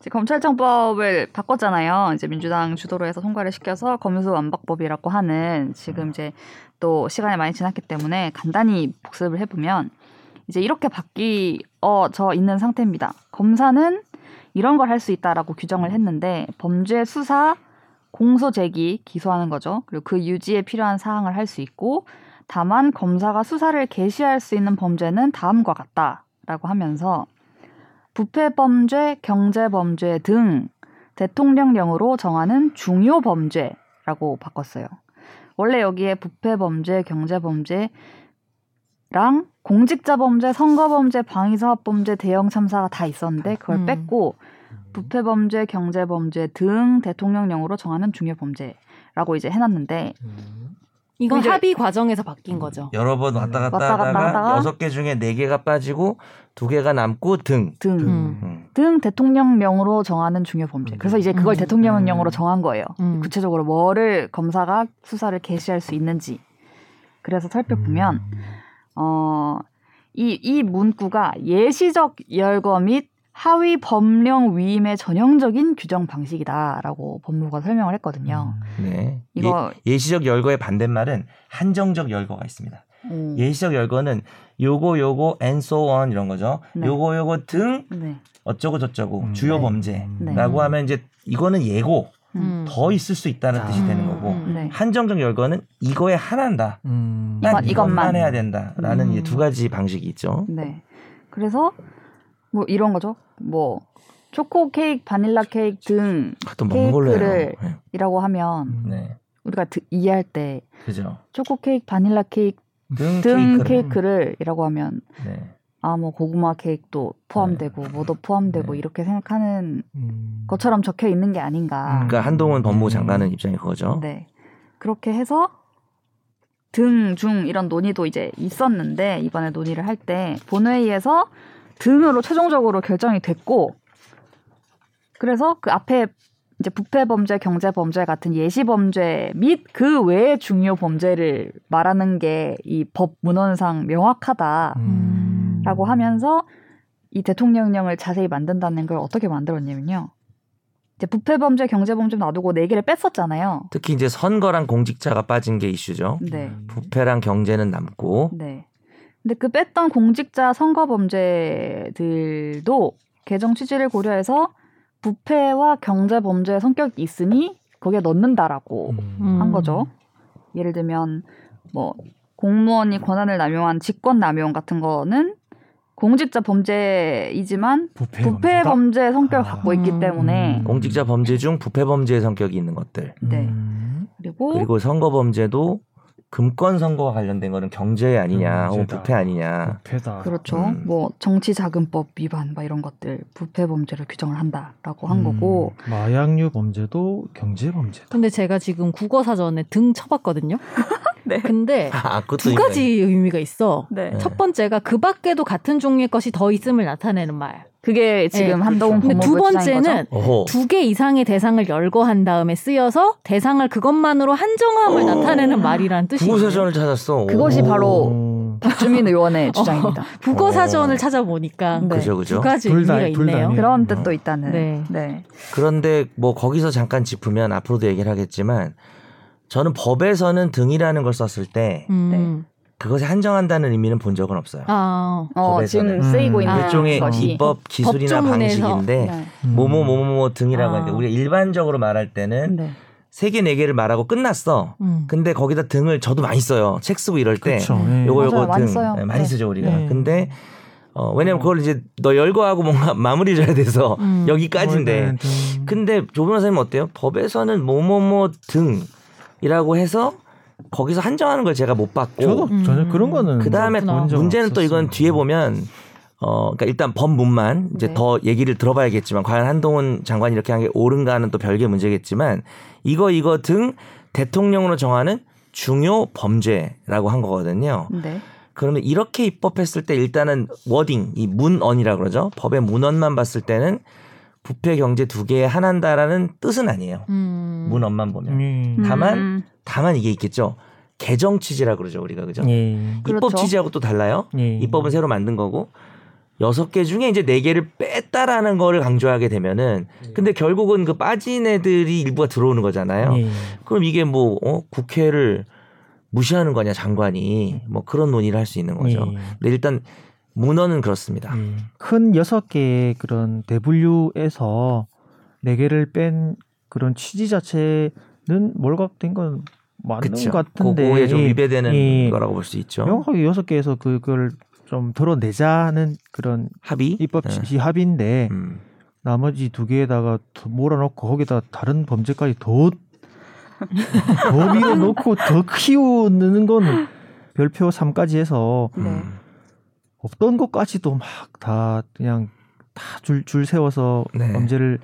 이제 검찰청법을 바꿨잖아요. 이제 민주당 주도로 해서 통과를 시켜서 검수완박법이라고 하는 지금 이제 또 시간이 많이 지났기 때문에 간단히 복습을 해보면 이제 이렇게 바뀌어져 있는 상태입니다. 검사는 이런 걸 할 수 있다라고 규정을 했는데 범죄 수사, 공소 제기, 기소하는 거죠. 그리고 그 유지에 필요한 사항을 할 수 있고 다만 검사가 수사를 개시할 수 있는 범죄는 다음과 같다라고 하면서 부패 범죄, 경제 범죄 등 대통령령으로 정하는 중요 범죄라고 바꿨어요. 원래 여기에 부패 범죄, 경제 범죄랑 공직자범죄, 선거범죄, 방위사업범죄, 대형참사가 다 있었는데 그걸 음. 뺐고 부패범죄, 경제범죄 등 대통령령으로 정하는 중요 범죄라고 이제 해놨는데 이건 이제- 합의 과정에서 바뀐 거죠. 여러 번 왔다 갔다 왔다 갔다 하다가 여섯 개 중에 네 개가 빠지고 두 개가 남고 등. 등 음. 음. 등 대통령령으로 정하는 중요 범죄. 그래서 이제 그걸 음. 대통령령으로 정한 거예요. 음. 구체적으로 뭐를 검사가 수사를 개시할 수 있는지. 그래서 살펴보면 어, 이, 이 문구가 예시적 열거 및 하위 법령 위임의 전형적인 규정 방식이다라고 법무부가 설명을 했거든요. 네. 이거- 예, 시적 열거의 반대말은 한정적 열거가 있습니다. 음. 예시적 열거는 요거 요거 and so on 이런 거죠. 네. 요거 요거 등 네. 어쩌고 저쩌고 음. 주요 네. 범죄라고 네. 하면 이제 이거는 예고 음. 더 있을 수 있다는 뜻이 음. 되는 거고 음. 네. 한정적 열거는 이거에 하나다. 음. 난 이것- 이것만 이것만. 해야 된다라는 음. 이제 두 가지 방식이 있죠. 네. 그래서 뭐 이런 거죠. 뭐 초코 케이크, 바닐라 케이크 또먼 걸로 해요. 케이크를- 네. 등이라고 하면 네. 우리가 드- 이해할 때 그죠. 초코 케이크, 바닐라 케이크 등, 등 케이크를. 케이크를이라고 하면 네. 아 뭐 고구마 케이크도 포함되고 뭐도 포함되고 네. 이렇게 생각하는 음. 것처럼 적혀 있는 게 아닌가. 그러니까 한동훈 법무부 음. 장관은 입장이 그거죠. 네. 그렇게 해서 등, 중 이런 논의도 이제 있었는데 이번에 논의를 할 때 본회의에서 등으로 최종적으로 결정이 됐고 그래서 그 앞에 이제 부패 범죄, 경제 범죄 같은 예시 범죄 및 그 외의 중요 범죄를 말하는 게 이 법 문헌상 명확하다 라고 음. 하면서 이 대통령령을 자세히 만든다는 걸 어떻게 만들었냐면요. 이제 부패 범죄, 경제 범죄 놔두고 네 개를 뺐었잖아요. 특히 이제 선거랑 공직자가 빠진 게 이슈죠. 네. 부패랑 경제는 남고 네. 근데 그 뺐던 공직자 선거 범죄들도 개정 취지를 고려해서 부패와 경제 범죄의 성격이 있으니 거기에 넣는다라고 음. 한 거죠. 예를 들면 뭐 공무원이 권한을 남용한 직권 남용 같은 거는 공직자 범죄이지만 부패, 부패? 범죄 성격을 아. 갖고 있기 때문에 음. 공직자 범죄 중 부패 범죄의 성격이 있는 것들. 네. 음. 그리고, 그리고 선거 범죄도 금권 선거와 관련된 거는 경제 아니냐, 혹은 경제다. 부패 아니냐. 부패다. 그렇죠. 음. 뭐 정치자금법 위반 막 이런 것들 부패 범죄를 규정을 한다라고 한 음. 거고 마약류 범죄도 경제 범죄다. 근데 제가 지금 국어 사전에 등 쳐봤거든요. [laughs] 네. 근데 아, 그것도 두 있네. 가지 의미가 있어. 네. 네. 첫 번째가 그 밖에도 같은 종류의 것이 더 있음을 나타내는 말. 그게 지금 네, 한동훈 근데 두 법무부 주장인 번째는. 두 개 이상의 대상을 열거한 다음에 쓰여서 대상을 그것만으로 한정함을 나타내는 말이라는 뜻이에요. 국어사전을 찾았어. 그것이 오. 바로 음. 박주민 의원의 주장입니다. [laughs] 국어 사전을 어. 찾아보니까 네. 그죠, 그죠. 두 가지 둘 다- 의미가 둘다 있네요. 그런 음. 뜻도 있다는. 네. 네. 그런데 뭐 거기서 잠깐 짚으면 앞으로도 얘기를 하겠지만 저는 법에서는 등이라는 걸 썼을 때 음. 그것에 한정한다는 의미는 본 적은 없어요. 아, 어, 법에서는. 지금 쓰이고 음. 있는 아. 일종의 것이. 입법 기술이나 법조문에서. 방식인데 네. 음. 뭐뭐 뭐뭐 등이라고 아. 하는데 우리가 일반적으로 말할 때는 네. 세개네 개를 말하고 끝났어. 음. 근데 거기다 등을 저도 많이 써요. 책 쓰고 이럴 때 그렇죠. 예. 요거 맞아요. 요거 많이 등 써요. 네, 많이 네. 쓰죠 우리가. 네. 근데 어, 왜냐면 그걸 이제 너 열거하고 뭔가 [laughs] 마무리를 해야 돼서 음. 여기까지인데. 뭐, 네, 등. 근데 조 변호사님 어때요? 법에서는 뭐뭐뭐 등 이라고 해서 거기서 한정하는 걸 제가 못 봤고 저도 전혀 그런 거는 그 다음에 문제는 또 이건. 뒤에 보면 어 그러니까 일단 법문만 이제 네. 더 얘기를 들어봐야겠지만 과연 한동훈 장관이 이렇게 한 게 옳은가는 또 별개 문제겠지만 이거 이거 등 대통령으로 정하는 중요 범죄라고 한 거거든요. 네. 그러면 이렇게 입법했을 때 일단은 워딩 이 문언이라 그러죠. 법의 문언만 봤을 때는 부패 경제 두 개에 한한다라는 뜻은 아니에요. 음. 문언만 보면. 음. 다만 음. 다만 이게 있겠죠. 개정 취지라 그러죠 우리가 그죠? 예. 입법 그렇죠. 취지하고 또 달라요. 예. 입법은 새로 만든 거고 여섯 개 중에 이제 네 개를 뺐다라는 거를 강조하게 되면은 근데 결국은 그 빠진 애들이 일부가 들어오는 거잖아요. 예. 그럼 이게 뭐 어? 국회를 무시하는 거냐 장관이 뭐 그런 논의를 할 수 있는 거죠. 예. 근데 일단 문헌은 그렇습니다. 예. 큰 여섯 개의 그런 대분류에서 네 개를 뺀 그런 취지 자체는 몰각된 건 맞는 그렇죠. 것 같은데 그거에 좀 위배되는 예. 거라고 볼 수 있죠. 명확하게 여섯 개에서 그걸 좀 덜어내자는 그런 합의 입법 네. 취지 합의인데 음. 나머지 두 개에다가 더 몰아넣고 거기다 다른 범죄까지 더, 더 밀어넣고 더 키우는 건 별표 3까지 해서 네. 음. 없던 것까지도 막 다 그냥 다 줄 줄 세워서 네. 범죄를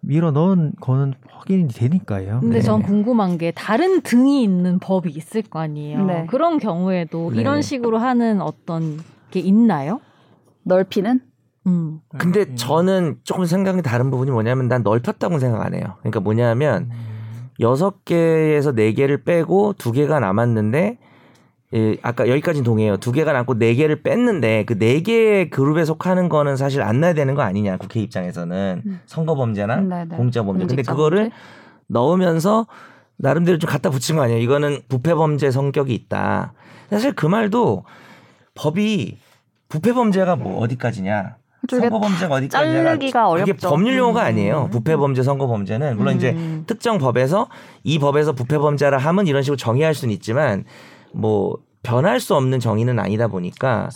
밀어 넣은 거는 확인이 되니까요. 근데 네. 전 궁금한 게 다른 등이 있는 법이 있을 거 아니에요. 네. 그런 경우에도 네. 이런 식으로 하는 어떤 게 있나요? 넓히는 음. 근데 음. 저는 조금 생각이 다른 부분이 뭐냐면 난 넓혔다고 생각 안 해요. 그러니까 뭐냐면 음. 여섯 개에서 네 개를 빼고 두 개가 남았는데 예, 아까 여기까지 동의해요. 두 개가 남고 네 개를 뺐는데 그 네 개의 그룹에 속하는 거는 사실 안 나야 되는 거 아니냐 국회 입장에서는 음. 선거 범죄나 네, 네. 공짜 범죄. 근데 그거를 범죄? 넣으면서 나름대로 좀 갖다 붙인 거 아니에요. 이거는 부패 범죄 성격이 있다. 사실 그 말도 법이 부패 범죄가 뭐 어디까지냐? 좀 이게 선거 범죄가 어디까지냐? 자르기가 어렵죠. 법률 용어가 음. 아니에요. 부패 범죄, 선거 범죄는 물론 이제 음. 특정 법에서 이 법에서 부패 범죄라 하면 이런 식으로 정의할 수는 있지만 뭐 변할 수 없는 정의는 아니다 보니까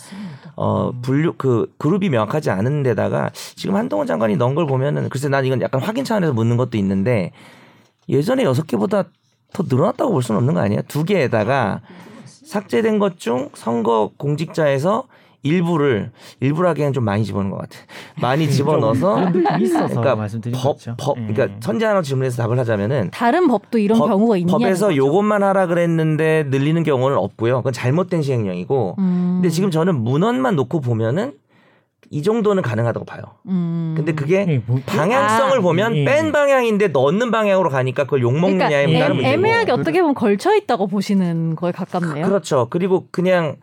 어 분류 그 그룹이 명확하지 않은 데다가 지금 한동훈 장관이 넣은 걸 보면은 글쎄 난 이건 약간 확인 차원에서 묻는 것도 있는데 예전에 여섯 개보다 더 늘어났다고 볼 수는 없는 거 아니야? 두 개에다가 삭제된 것 중 선거 공직자에서 일부를 하기에는 좀 많이 집어넣은 것 같아. 많이 집어넣어서 그러니까 말씀드린 법. 법, 예. 그러니까 선제 하나 질문해서 답을 하자면은 다른 법도 이런 법- 경우가 있냐? 법에서 요것만 하라 그랬는데 늘리는 경우는 없고요. 그건 잘못된 시행령이고. 음. 근데 지금 저는 문헌만 놓고 보면은 이 정도는 가능하다고 봐요. 음. 근데 그게 예, 뭐- 방향성을 아. 보면 예. 뺀 방향인데 넣는 방향으로 가니까 그걸 욕 그러니까 먹느냐에 따른 문제고. 애매하게 어떻게 보면 걸쳐 있다고 보시는 거에 가깝네요. 그렇죠. 그리고 그냥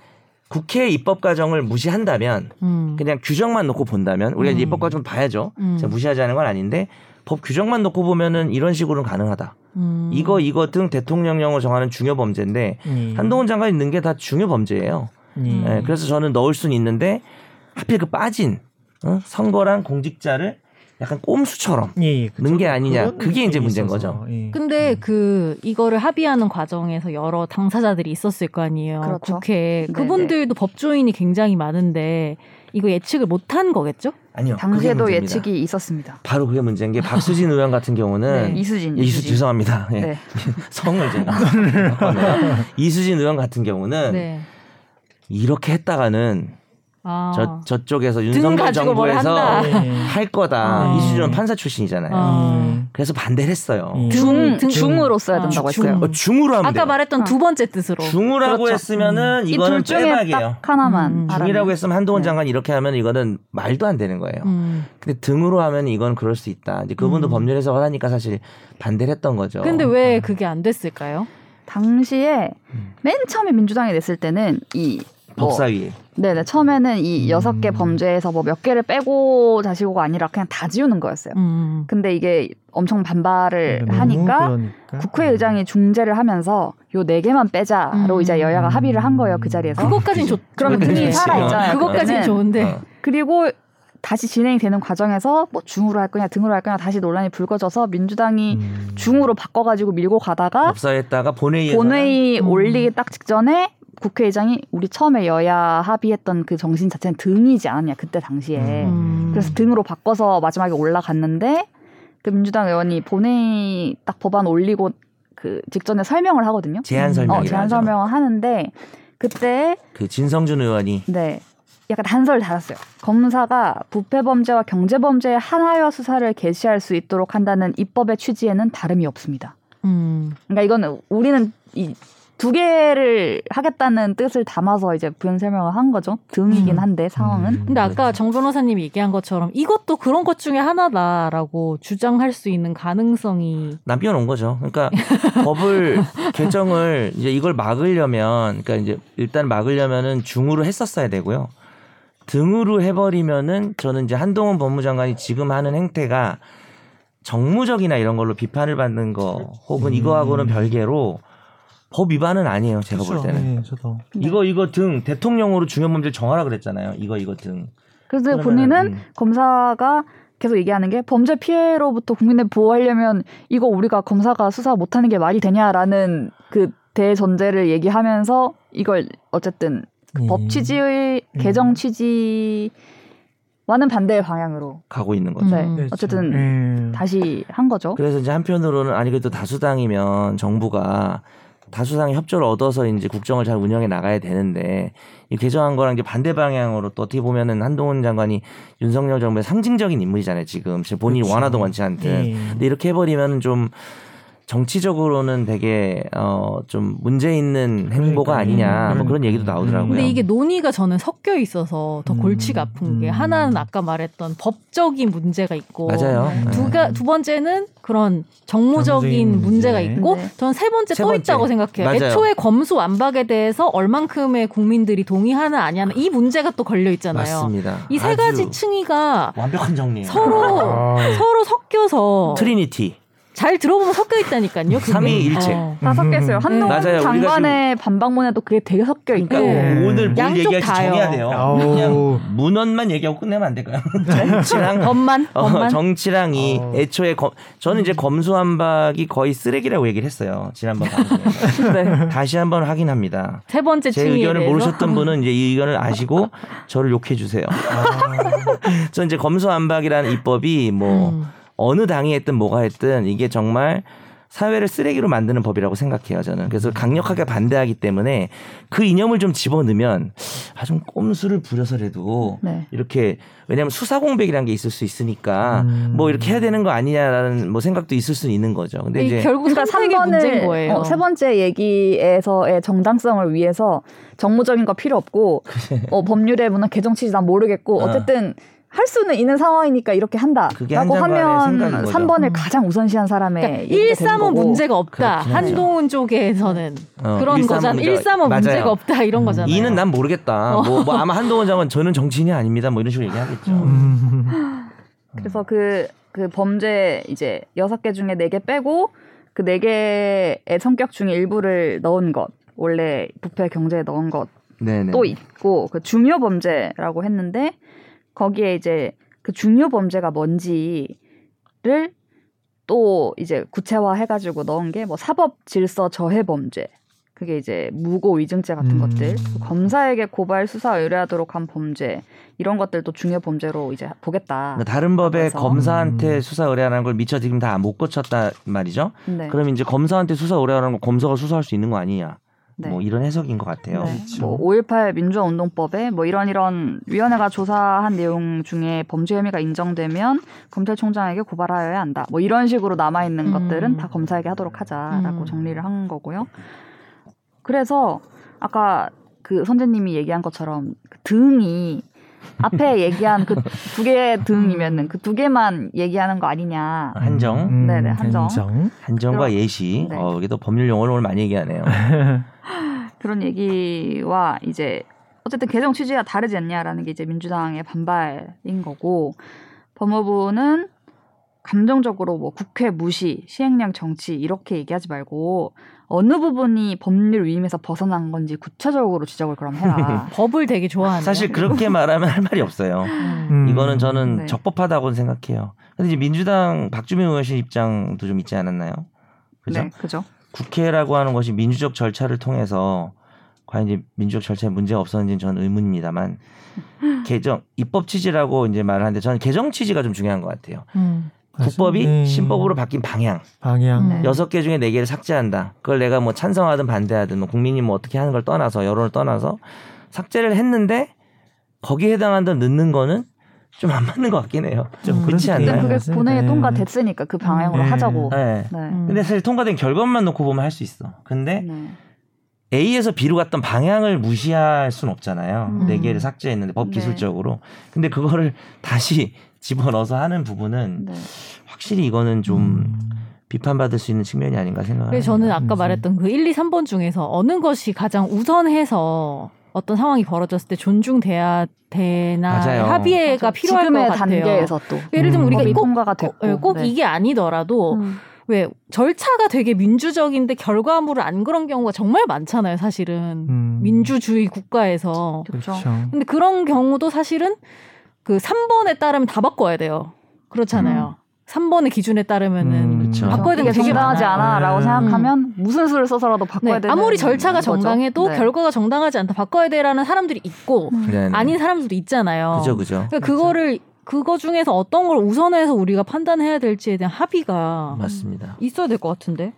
국회 입법 과정을 무시한다면 음. 그냥 규정만 놓고 본다면 우리가 음. 입법 과정 봐야죠. 음. 제가 무시하자는 건 아닌데 법 규정만 놓고 보면은 이런 식으로는 가능하다. 음. 이거 이거 등 대통령령을 정하는 중요 범죄인데 예. 한동훈 장관이 넣은 게 다 중요 범죄예요. 예. 예, 그래서 저는 넣을 수는 있는데 하필 그 빠진 어? 선거랑 공직자를 약간 꼼수처럼 예, 예. 넣은 게 아니냐. 그게 이제 문제인 있어서, 거죠. 예. 근데 그 이거를 합의하는 과정에서 여러 당사자들이 있었을 거 아니에요. 그렇죠. 국회에 네네. 그분들도 법조인이 굉장히 많은데 이거 예측을 못한 거겠죠? 아니요. 당시에도. 예측이 있었습니다. 바로 그게 문제인 게 박수진 의원 같은 경우는 [laughs] 네, 이수진. 예, 이수 죄송합니다. 예. 네. [laughs] 성을 제가. [laughs] 이수진 의원 같은 경우는 네. 이렇게 했다가는 아. 저 저쪽에서 윤석열 정부에서. 예. 할 거다. 아. 의원 판사 출신이잖아요. 아. 그래서 반대를 했어요. 음. 중, 등- 중으로 써야 아, 된다고 중. 했어요. 어, 중으로 하면 아까 돼요. 말했던 어. 두 번째 뜻으로. 중으라고 그렇죠. 했으면은 이 이거는 빼박이에요. 딱 하나만. 음. 중이라고 했으면 한동훈 네. 장관이 이렇게 하면 이거는 말도 안 되는 거예요. 음. 근데 등으로 하면 이건 그럴 수 있다. 이제 그분도 음. 법률 해석을 하니까 사실 반대를 했던 거죠. 근데 왜 그게 안 됐을까요? 당시에 음. 맨 처음에 민주당이 냈을 때는 이뭐 법사위. 네네 처음에는 이 음. 여섯 개 범죄에서 뭐 몇 개를 빼고 자시고가 아니라 그냥 다 지우는 거였어요. 음. 근데 이게 엄청 반발을 너무 하니까 그러니까. 국회의장이 중재를 하면서 요 네 개만 빼자로 음. 이제 여야가 합의를 한 거예요 그 자리에서. 그것까진 좋. 그러면. 등이 살아 있잖아요. 그것까진 그때는. 좋은데. 어. 그리고 다시 진행이 되는 과정에서 뭐 중으로 할 거냐 등으로 할 거냐 다시 논란이 불거져서 민주당이 음. 중으로 바꿔가지고 밀고 가다가 본회의에서 본회의 음. 올리기 딱 직전에 국회의장이 우리 처음에 여야 합의했던 그 정신 자체는 등이지 않았냐 그때 당시에 음. 그래서 등으로 바꿔서 마지막에 올라갔는데 그 민주당 의원이 본회의 딱 법안 올리고 그 직전에 설명을 하거든요. 제안 음. 설명이 어, 제안 설명을 하는데 그때 그 진성준 의원이 네. 약간 단서를 달았어요. 검사가 부패 범죄와 경제 범죄의 하나여 수사를 개시할 수 있도록 한다는 입법의 취지에는 다름이 없습니다. 음. 그러니까 이거는 우리는 이 두 개를 하겠다는 뜻을 담아서 이제 부연 설명을 한 거죠. 등이긴 음. 한데 상황은. 음. 근데 아까 정 변호사님이 얘기한 것처럼 이것도 그런 것 중에 하나다라고 주장할 수 있는 가능성이 난 띄워놓은 거죠. 그러니까 [laughs] 법을 개정을 이제 이걸 막으려면, 그러니까 이제 일단 막으려면은 중으로 했었어야 되고요. 등으로 해버리면은 저는 이제 한동훈 법무장관이 지금 하는 행태가 정무적이나 이런 걸로 비판을 받는 거 혹은 음. 이거하고는 별개로 법 위반은 아니에요. 제가 볼 그렇죠. 때는. 네, 저도. 이거 이거 등 대통령으로 중요 범죄를 정하라 그랬잖아요. 이거 이거 등. 그래서 본인은 음. 검사가 계속 얘기하는 게 범죄 피해로부터 국민을 보호하려면 이거 우리가 검사가 수사 못하는 게 말이 되냐라는 그 대전제를 얘기하면서 이걸 어쨌든 예. 법 취지의 음. 개정 취지 와는 반대의 방향으로 가고 있는 거죠. 네. 그렇죠. 어쨌든 예. 다시 한 거죠. 그래서 이제 한편으로는 아니 그래도 다수당이면 정부가 다수당의 협조를 얻어서 이제 국정을 잘 운영해 나가야 되는데 이 개정한 거랑 이제 반대 방향으로 또 어떻게 보면은 한동훈 장관이 윤석열 정부의 상징적인 인물이잖아요 지금 본인이 그렇죠. 원하든 원치 않든 예. 근데 이렇게 해버리면 좀 정치적으로는 되게 어 좀 문제 있는 행보가 그러니까요. 아니냐 뭐 그런 얘기도 나오더라고요. 근데 이게 논의가 저는 섞여 있어서 더 음. 골치가 아픈 게 음. 하나는 아까 말했던 법적인 문제가 있고 맞아요. 네. 네. 두, 가, 두 번째는 그런 정무적인 문제가 문제. 있고 네. 전세 번째 세 또 번째. 있다고 생각해요. 맞아요. 애초에 검수 완박에 대해서 얼만큼의 국민들이 동의하는 아니하는 이 문제가 또 걸려 있잖아요. 맞습니다. 이세 가지 층위가 완벽한 정리예요. 서로 아. 서로 섞여서 trinity. 잘 들어보면 섞여 있다니까요. 삼위일체. 어. 다 섞였어요. 음. 한동훈 맞아요. 우리가 장관의 반박문에도 그게 되게 섞여 있고 그러니까 네. 오늘 뭘 얘기할지 다요. 정해야 돼요. 아우. 그냥 문헌만 얘기하고 끝내면 안 될까요? [laughs] 정치랑 [laughs] 법만 어, 법만 정치랑 이 어. 애초에 검, 저는 이제 검수완박이 거의 쓰레기라고 얘기를 했어요. 지난번 방송에. [laughs] 네. 다시 한번 확인합니다. 세 번째 제 의견을 대해서 모르셨던 분은 이제 이 의견을 아시고 저를 욕해 주세요. 저는 이제 검수한박이라는 입법이 뭐 음. 어느 당이 했든 뭐가 했든 이게 정말 사회를 쓰레기로 만드는 법이라고 생각해요, 저는. 그래서 강력하게 반대하기 때문에 그 이념을 좀 집어넣으면 아, 좀 꼼수를 부려서라도 네. 이렇게 왜냐하면 수사 공백이라는 게 있을 수 있으니까 음. 뭐 이렇게 해야 되는 거 아니냐라는 뭐 생각도 있을 수 있는 거죠. 근데 이 이제 결국 그러니까 선택의 문제인 3번을 거예요. 어, 세 번째 얘기에서의 정당성을 위해서 정무적인 거 필요 없고 [laughs] 어, 법률의 문화 개정 취지 난 모르겠고 어. 어쨌든 할 수는 있는 상황이니까 이렇게 그게 한다 라고 한 장관의 하면 생각인 거죠. 3번을 음. 가장 우선시한 사람의 그러니까 얘기가 되는 1, 3은 거고. 문제가 없다. 하죠. 한동훈 쪽에서는 어, 그런 1, 3은 거잖아. 문제가- 1, 3은 문제가 맞아요. 없다 이런 거잖아요. 이는 난 모르겠다. 어. 뭐, 뭐 아마 한동훈 장관 저는 정치인이 아닙니다. 뭐 이런 식으로 얘기하겠죠. 음. [laughs] 그래서 그, 그 범죄 이제 여섯 개 중에 네개 빼고 그네 개의 성격 중에 일부를 넣은 것 원래 부패 경제에 넣은 것 네네. 또 있고 그 중요 범죄라고 했는데 거기에 이제 그 중요 범죄가 뭔지를 또 이제 구체화 해가지고 넣은 게 뭐 사법 질서 저해 범죄 그게 이제 무고 위증죄 같은 음. 것들 그 검사에게 고발 수사 의뢰하도록 한 범죄 이런 것들도 중요 범죄로 이제 보겠다. 그러니까 다른 법에 그래서. 검사한테 음. 수사 의뢰하는 걸 미처 지금 다 못 고쳤단 말이죠. 네. 그럼 이제 검사한테 수사 의뢰하는 거 검사가 수사할 수 있는 거 아니냐. 네. 뭐 이런 해석인 것 같아요. 네. 그렇죠. 뭐5.18 민주화운동법에 뭐 이런 이런 위원회가 조사한 내용 중에 범죄 혐의가 인정되면 검찰총장에게 고발하여야 한다. 뭐 이런 식으로 남아 있는 음. 것들은 다 검사에게 하도록 하자라고 음. 정리를 한 거고요. 그래서 아까 그 선재님이 얘기한 것처럼 그 등이 앞에 얘기한 그 두 개의 등이면은 그 두 개만 얘기하는 거 아니냐. 한정, 음, 네네, 한정. 한정과 그럼- 예시. 네. 어, 이게 또 법률 용어를 오늘 많이 얘기하네요. [laughs] 그런 얘기와 이제 어쨌든 개정 취지와 다르지 않냐라는 게 이제 민주당의 반발인 거고 법무부는 감정적으로 뭐 국회 무시, 시행령 정치 이렇게 얘기하지 말고 어느 부분이 법률 위임에서 벗어난 건지 구체적으로 지적을 그럼 해라. [laughs] 법을 되게 좋아하는. 사실 그렇게 말하면 할 말이 없어요. 음. 이거는 저는 네. 적법하다고 생각해요. 근데 이제 민주당 박주민 의원실 입장도 좀 있지 않았나요? 그죠? 네, 그죠. 국회라고 하는 것이 민주적 절차를 통해서 과연 이제 민주적 절차에 문제가 없었는지는 저는 의문입니다만 [laughs] 개정 입법 취지라고 이제 말을 하는데 저는 개정 취지가 좀 중요한 것 같아요. 음. 국법이 네. 신법으로 바뀐 방향 방향. 네. 여섯 개 중에 네 개를 삭제한다. 그걸 내가 뭐 찬성하든 반대하든 뭐 국민이 뭐 어떻게 하는 걸 떠나서 여론을 떠나서 삭제를 했는데 거기에 해당한다 넣는 거는 좀 안 맞는 것 같긴 해요. 좀 음. 그렇지 않나요? 그게. 본회의에 네. 통과됐으니까 그 방향으로 네. 하자고. 네. 네. 음. 근데 사실 통과된 결과만 놓고 보면 할 수 있어. 근데 네. A에서 B로 갔던 방향을 무시할 수는 없잖아요. 음. 네 개를 삭제했는데 법 네. 기술적으로. 근데 그거를 다시 집어넣어서 하는 부분은 네. 확실히 이거는 좀 음. 비판받을 수 있는 측면이 아닌가 생각합니다. 저는 아까 음. 말했던 그 1, 2, 3번 중에서 어느 것이 가장 우선해서 어떤 상황이 벌어졌을 때 존중돼야 되나 맞아요. 합의가 필요할 것 지금의 같아요. 단계에서 또 예를 들면 음. 우리가 법이 꼭, 통과가 됐고. 꼭, 예, 꼭 네. 이게 아니더라도 음. 왜 절차가 되게 민주적인데 결과물을 안 그런 경우가 정말 많잖아요, 사실은. 음. 민주주의 국가에서. 그렇죠. 그렇죠. 근데 그런 경우도 사실은 그 3번에 따르면 다 바꿔야 돼요. 그렇잖아요. 3번의 기준에 따르면은 음. 그쵸. 바꿔야 되는 게 되게 정당하지. 않아라고 네. 생각하면 무슨 수를 써서라도 바꿔야 네, 되는 아무리 절차가 거죠. 정당해도 네. 결과가 정당하지 않다 바꿔야 돼라는 사람들이 있고 음. 네, 네. 아닌 사람들도 있잖아요. 그죠 그죠. 그러니까 그거를 그거 중에서 어떤 걸 우선해서 우리가 판단해야 될지에 대한 합의가 맞습니다. 있어야 될 것 같은데.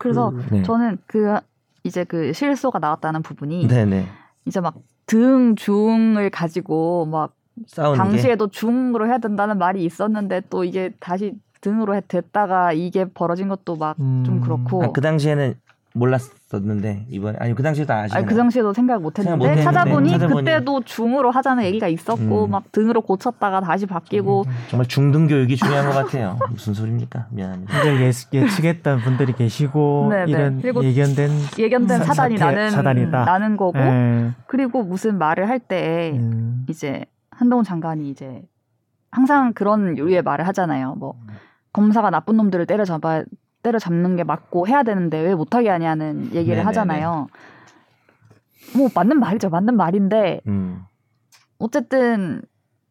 그래서 네. 저는 그 이제 그 실소가 나왔다는 부분이 네네. 이제 막 등 중을 가지고 막 싸우는 게 당시에도 중으로 해야 된다는 말이 있었는데 또 이게 다시 등으로 해- 됐다가 이게 벌어진 것도 막좀 음. 그렇고 아, 그 당시에는 몰랐었는데 이번에 아니 그 당시에도 아시나요? 아니, 그 당시에도 생각 못 생각 했는데 못 찾아보니 했는데 찾아보니. 그때도 중으로 하자는 얘기가 있었고 음. 막 등으로 고쳤다가 다시 바뀌고 정말 중등 교육이 중요한 것 같아요. [laughs] 무슨 소리입니까? 미안합니다. 이제 예, 예측했던 분들이 계시고 네, 네. 이런 그리고 예견된 예견된 사- 사단이 사태- 나는 사단이다. 나는 거고 예. 그리고 무슨 말을 할때 음. 이제 한동훈 장관이 이제 항상 그런 류의 말을 하잖아요. 뭐 검사가 나쁜 놈들을 때려잡아 때려잡는 게 맞고 해야 되는데 왜 못하게 하냐는 얘기를 네네네. 하잖아요. 뭐 맞는 말이죠. 맞는 말인데 음. 어쨌든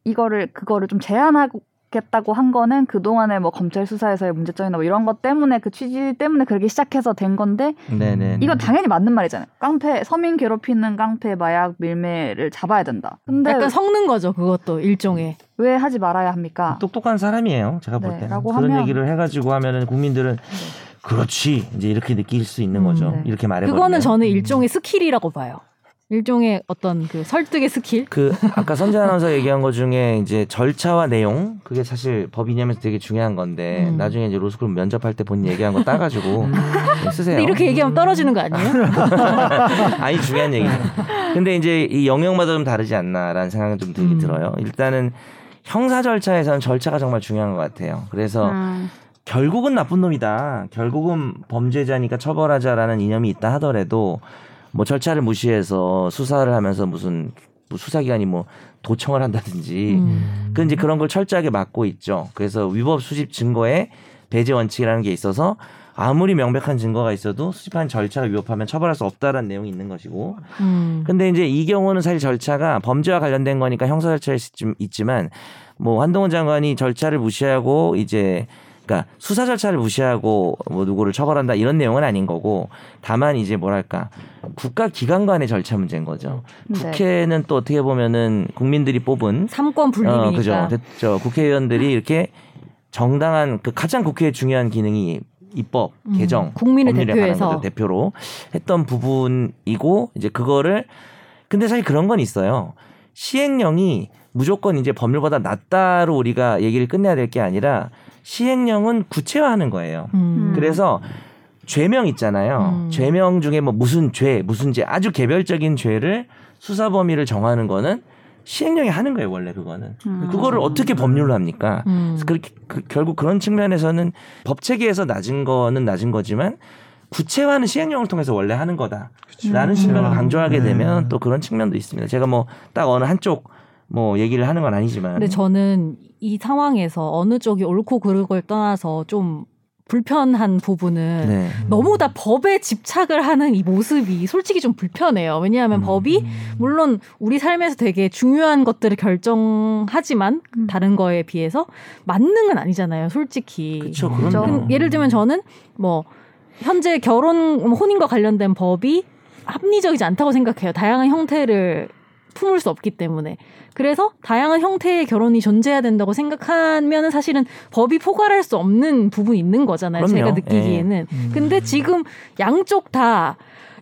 이거를 그거를 좀 제한하 겠다고 한 거는 그 동안에 뭐 검찰 수사에서의 문제점이나 뭐 이런 것 때문에 그 취지 때문에 그렇게 시작해서 된 건데 네네. 이건 당연히 맞는 말이잖아요. 깡패 서민 괴롭히는 깡패 마약 밀매를 잡아야 된다. 근데 약간 섞는 거죠, 그것도 일종의. 왜 하지 말아야 합니까? 똑똑한 사람이에요. 제가 볼 네, 때는 그런 하면- 얘기를 해가지고 하면은 국민들은 그렇지 이제 이렇게 느낄 수 있는 음, 거죠. 네. 이렇게 말해버리면. 그거는 저는 일종의 skill이라고 봐요. 일종의 어떤 그 설득의 스킬. 그 아까 선재 아나운서 얘기한 것 중에 이제 절차와 내용 그게 사실 법 이념에서 되게 중요한 건데 음. 나중에 이제 로스쿨 면접할 때 본인 얘기한 거 따가지고 쓰세요. 근데 이렇게 얘기하면 떨어지는 거 아니에요? [laughs] 아니 중요한 얘기죠. 근데 이제 이 영역마다 좀 다르지 않나라는 생각은 좀 들긴 음. 들어요. 일단은 형사 절차에서는 절차가 정말 중요한 것 같아요. 그래서 음, 결국은 나쁜 놈이다. 결국은 범죄자니까 처벌하자라는 이념이 있다 하더라도 뭐 절차를 무시해서 수사를 하면서 무슨 뭐 수사기관이 뭐 도청을 한다든지 음. 그 이제 그런 걸 철저하게 막고 있죠. 그래서 위법 수집 증거에 배제 원칙이라는 게 있어서 아무리 명백한 증거가 있어도 수집한 절차를 위법하면 처벌할 수 없다라는 내용이 있는 것이고 음. 근데 이제 이 경우는 사실 절차가 범죄와 관련된 거니까 형사 절차에 있지만 뭐 한동훈 장관이 절차를 무시하고 이제 그러니까 수사 절차를 무시하고 뭐 누구를 처벌한다 이런 내용은 아닌 거고 다만 이제 뭐랄까 국가 기관 간의 절차 문제인 거죠. 네. 국회는 또 어떻게 보면은 국민들이 뽑은 삼권 분립이니까. 어, 그죠. 저 국회의원들이 이렇게 정당한 그 가장 국회의 중요한 기능이 입법, 음, 개정, 국민을 법률에 대표해서. 대표로 했던 부분이고 이제 그거를 근데 사실 그런 건 있어요. 시행령이 무조건 이제 법률보다 낫다로 우리가 얘기를 끝내야 될 게 아니라 시행령은 구체화하는 거예요. 음. 그래서 죄명 있잖아요. 음. 죄명 중에 뭐 무슨 죄, 무슨 죄, 아주 개별적인 죄를 수사 범위를 정하는 거는 시행령이 하는 거예요, 원래 그거는. 음. 그거를 어떻게 법률로 합니까? 음. 그렇게 그- 결국 그런 측면에서는 법 체계에서 낮은 거는 낮은 거지만 구체화는 시행령을 통해서 원래 하는 거다라는 음. 측면을. 강조하게 되면 네. 또 그런 측면도 있습니다. 제가 뭐 딱 어느 한쪽 뭐 얘기를 하는 건 아니지만 근데 저는 이 상황에서 어느 쪽이 옳고 그르고를 떠나서 좀 불편한 부분은 네. 너무 다 법에 집착을 하는 이 모습이 솔직히 좀 불편해요. 왜냐하면 음. 법이 물론 우리 삶에서 되게 중요한 것들을 결정하지만 음. 다른 거에 비해서 만능은 아니잖아요. 솔직히. 그렇죠. 그럼요. 그 예를 들면 저는 뭐 현재 결혼 뭐 혼인과 관련된 법이 합리적이지 않다고 생각해요. 다양한 형태를 품을 수 없기 때문에. 그래서 다양한 형태의 결혼이 존재해야 된다고 생각하면은 사실은 법이 포괄할 수 없는 부분이 있는 거잖아요. 그럼요. 제가 느끼기에는. 음. 근데 지금 양쪽 다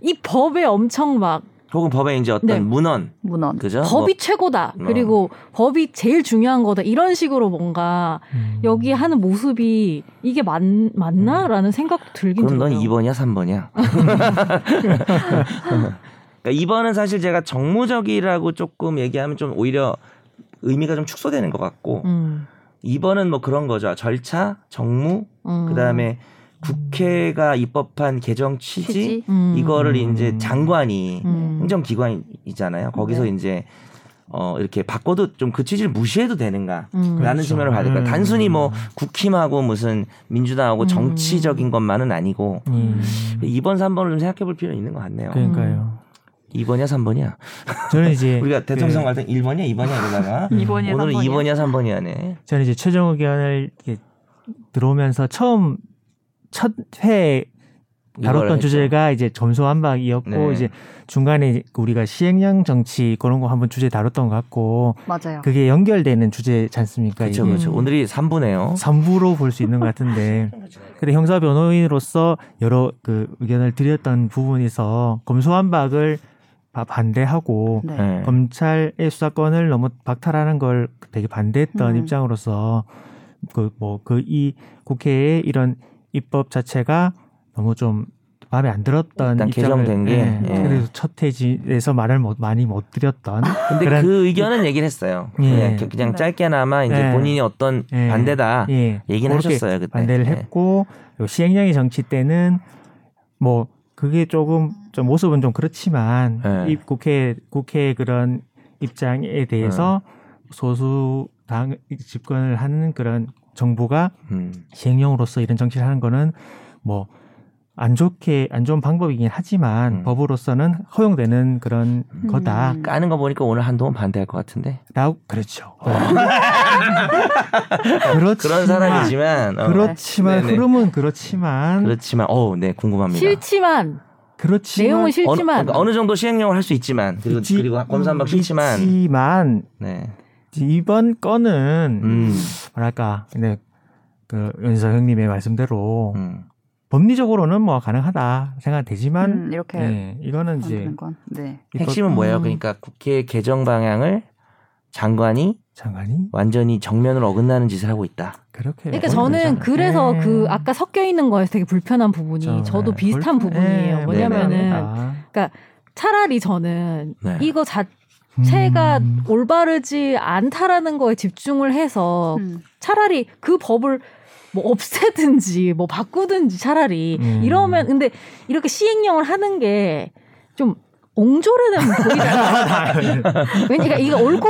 이 법에 엄청 막 혹은 법에 이제 어떤 네. 문헌 문헌. 그죠? 법이 최고다. 뭐. 그리고 법이 제일 중요한 거다. 이런 식으로 뭔가 음. 여기 하는 모습이 이게 맞, 맞나라는 생각도 들긴 그럼 넌 들어요. 2번이야, 3번이야? [laughs] [laughs] 그러니까 2번은 사실 제가 정무적이라고 조금 얘기하면 좀 오히려 의미가 좀 축소되는 것 같고 음, 2번은 뭐 그런 거죠. 절차, 정무, 음. 그다음에 국회가 입법한 개정 취지, 취지. 음. 이거를 음. 이제 장관이 음. 행정기관이잖아요. 거기서 네. 이제 어 이렇게 바꿔도 좀 그 취지를 무시해도 되는가? 음. 라는 그렇죠. 측면을 봐야 될까요? 음. 단순히 뭐 국힘하고 무슨 민주당하고 음. 정치적인 것만은 아니고 음. 2번, 3번을 좀 생각해 볼 필요는 있는 것 같네요. 그러니까요. 2번이야, 3번이야? 저는 이제 [laughs] 우리가 대통령 그- 할때 1번이야, 2번이야 이러다가 [laughs] 2번이야, 오늘은 3번이야. 2번이야, 3번이야네. 저는 이제 최종 의견을 이렇게 들어오면서 처음 첫 회 다뤘던 주제가 이제 점수완박이었고 네. 이제 중간에 우리가 시행령 정치 그런 거 한번 주제 다뤘던 것 같고 맞아요. 그게 연결되는 주제지 않습니까? 그렇죠, 그렇죠. 오늘이 3부네요. 3부로 볼 수 있는 것 같은데 [laughs] 근데 형사 변호인으로서 여러 그 의견을 드렸던 부분에서 검수완박을 바- 반대하고 네. 네. 검찰의 수사권을 너무 박탈하는 걸 되게 반대했던 음. 입장으로서 그 뭐 그 이 국회의 이런 입법 자체가 너무 좀 마음에 안 들었던 개정된 게, 예, 예. 그래서 첫 회지에서 말을 못, 많이 못 드렸던 근데 그런- 그 의견은 얘기를 했어요. 예. 그냥, 그냥 네. 짧게나마 이제 예. 본인이 어떤 예. 반대다 예, 얘기는 그렇게 하셨어요 그때. 반대를 예. 했고 시행령의 정치 때는 뭐 그게 조금 좀 모습은 좀 그렇지만 네. 이 국회 국회 그런 입장에 대해서 네. 소수 당 집권을 하는 그런 정부가 음. 시행령으로서 이런 정치를 하는 거는 뭐 안 좋게 안 좋은 방법이긴 하지만 음. 법으로서는 허용되는 그런 음. 거다. 까는 거 보니까 오늘 한동안 반대할 것 같은데. 라고 그렇죠. [laughs] 그렇지만 그런 사람이지만. 어. 그렇지만 네네. 흐름은 그렇지만 그렇지만 어, 네 궁금합니다. 싫지만 그렇지만 내용은 어느, 싫지만 그러니까 어느 정도 시행령을 할 수 있지만 그리고 있지- 그리고 검사한박 싫지만. 있지만 네. 이번 건은 음. 뭐랄까 근데 그 윤서 형님의 말씀대로 음. 법리적으로는 뭐 가능하다 생각되지만 음, 이렇게 예, 이거는 이제. 네. 핵심은 뭐예요? 음. 그러니까 국회 개정 방향을 장관이 장관이 완전히 정면으로 어긋나는 짓을 하고 있다. 그렇게 그러니까 저는. 그래서 예. 그 아까 섞여 있는 거에서 되게 불편한 부분이 저, 저도 예, 비슷한 불- 부분이에요. 예, 뭐냐면은 네네. 차라리 저는 네. 이거 자 체가 음. 올바르지 않다라는 거에 집중을 해서 음. 차라리 그 법을 뭐 없애든지 뭐 바꾸든지 차라리 음. 이러면 근데 이렇게 시행령을 하는 게좀 옹졸해는 보이잖아요. [laughs] 왜냐니까 이거 옳고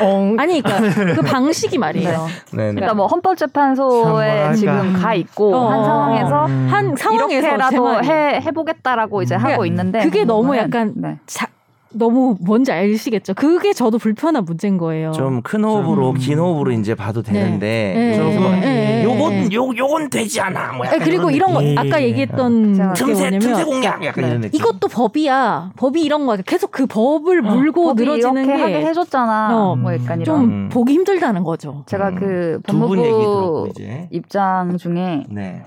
엉 [laughs] 아니 그러니까 그 방식이 말이에요. 네, 네. 그러니까 뭐참 헌법재판소에. 지금 가 있고 어. 한 상황에서 음. 한 상황에서 제 이렇게라도 말이 해 해보겠다라고 이제 그러니까 하고 있는데 그게 너무 약간 네. 자, 너무 뭔지 아시겠죠? 그게 저도 불편한 문제인 거예요. 좀 큰 호흡으로 좀- 긴 호흡으로 이제 봐도 되는데 네, 네, 네, 요건 네. 요 요건 되지 않아. 뭐 약간 그리고 이런 거 느낌. 아까 예. 얘기했던 게 틈새 틈새 공략 약간 네. 이런 느낌. 이것도 법이야. 법이 이런 거야. 계속 그 법을 물고 법이 늘어지는 이렇게 하게 게 해줬잖아. 어, 뭐 약간 이런. 좀 음. 보기 힘들다는 거죠. 제가 음. 그 두분 얘기 들었고 법무부 이제. 입장 중에 네.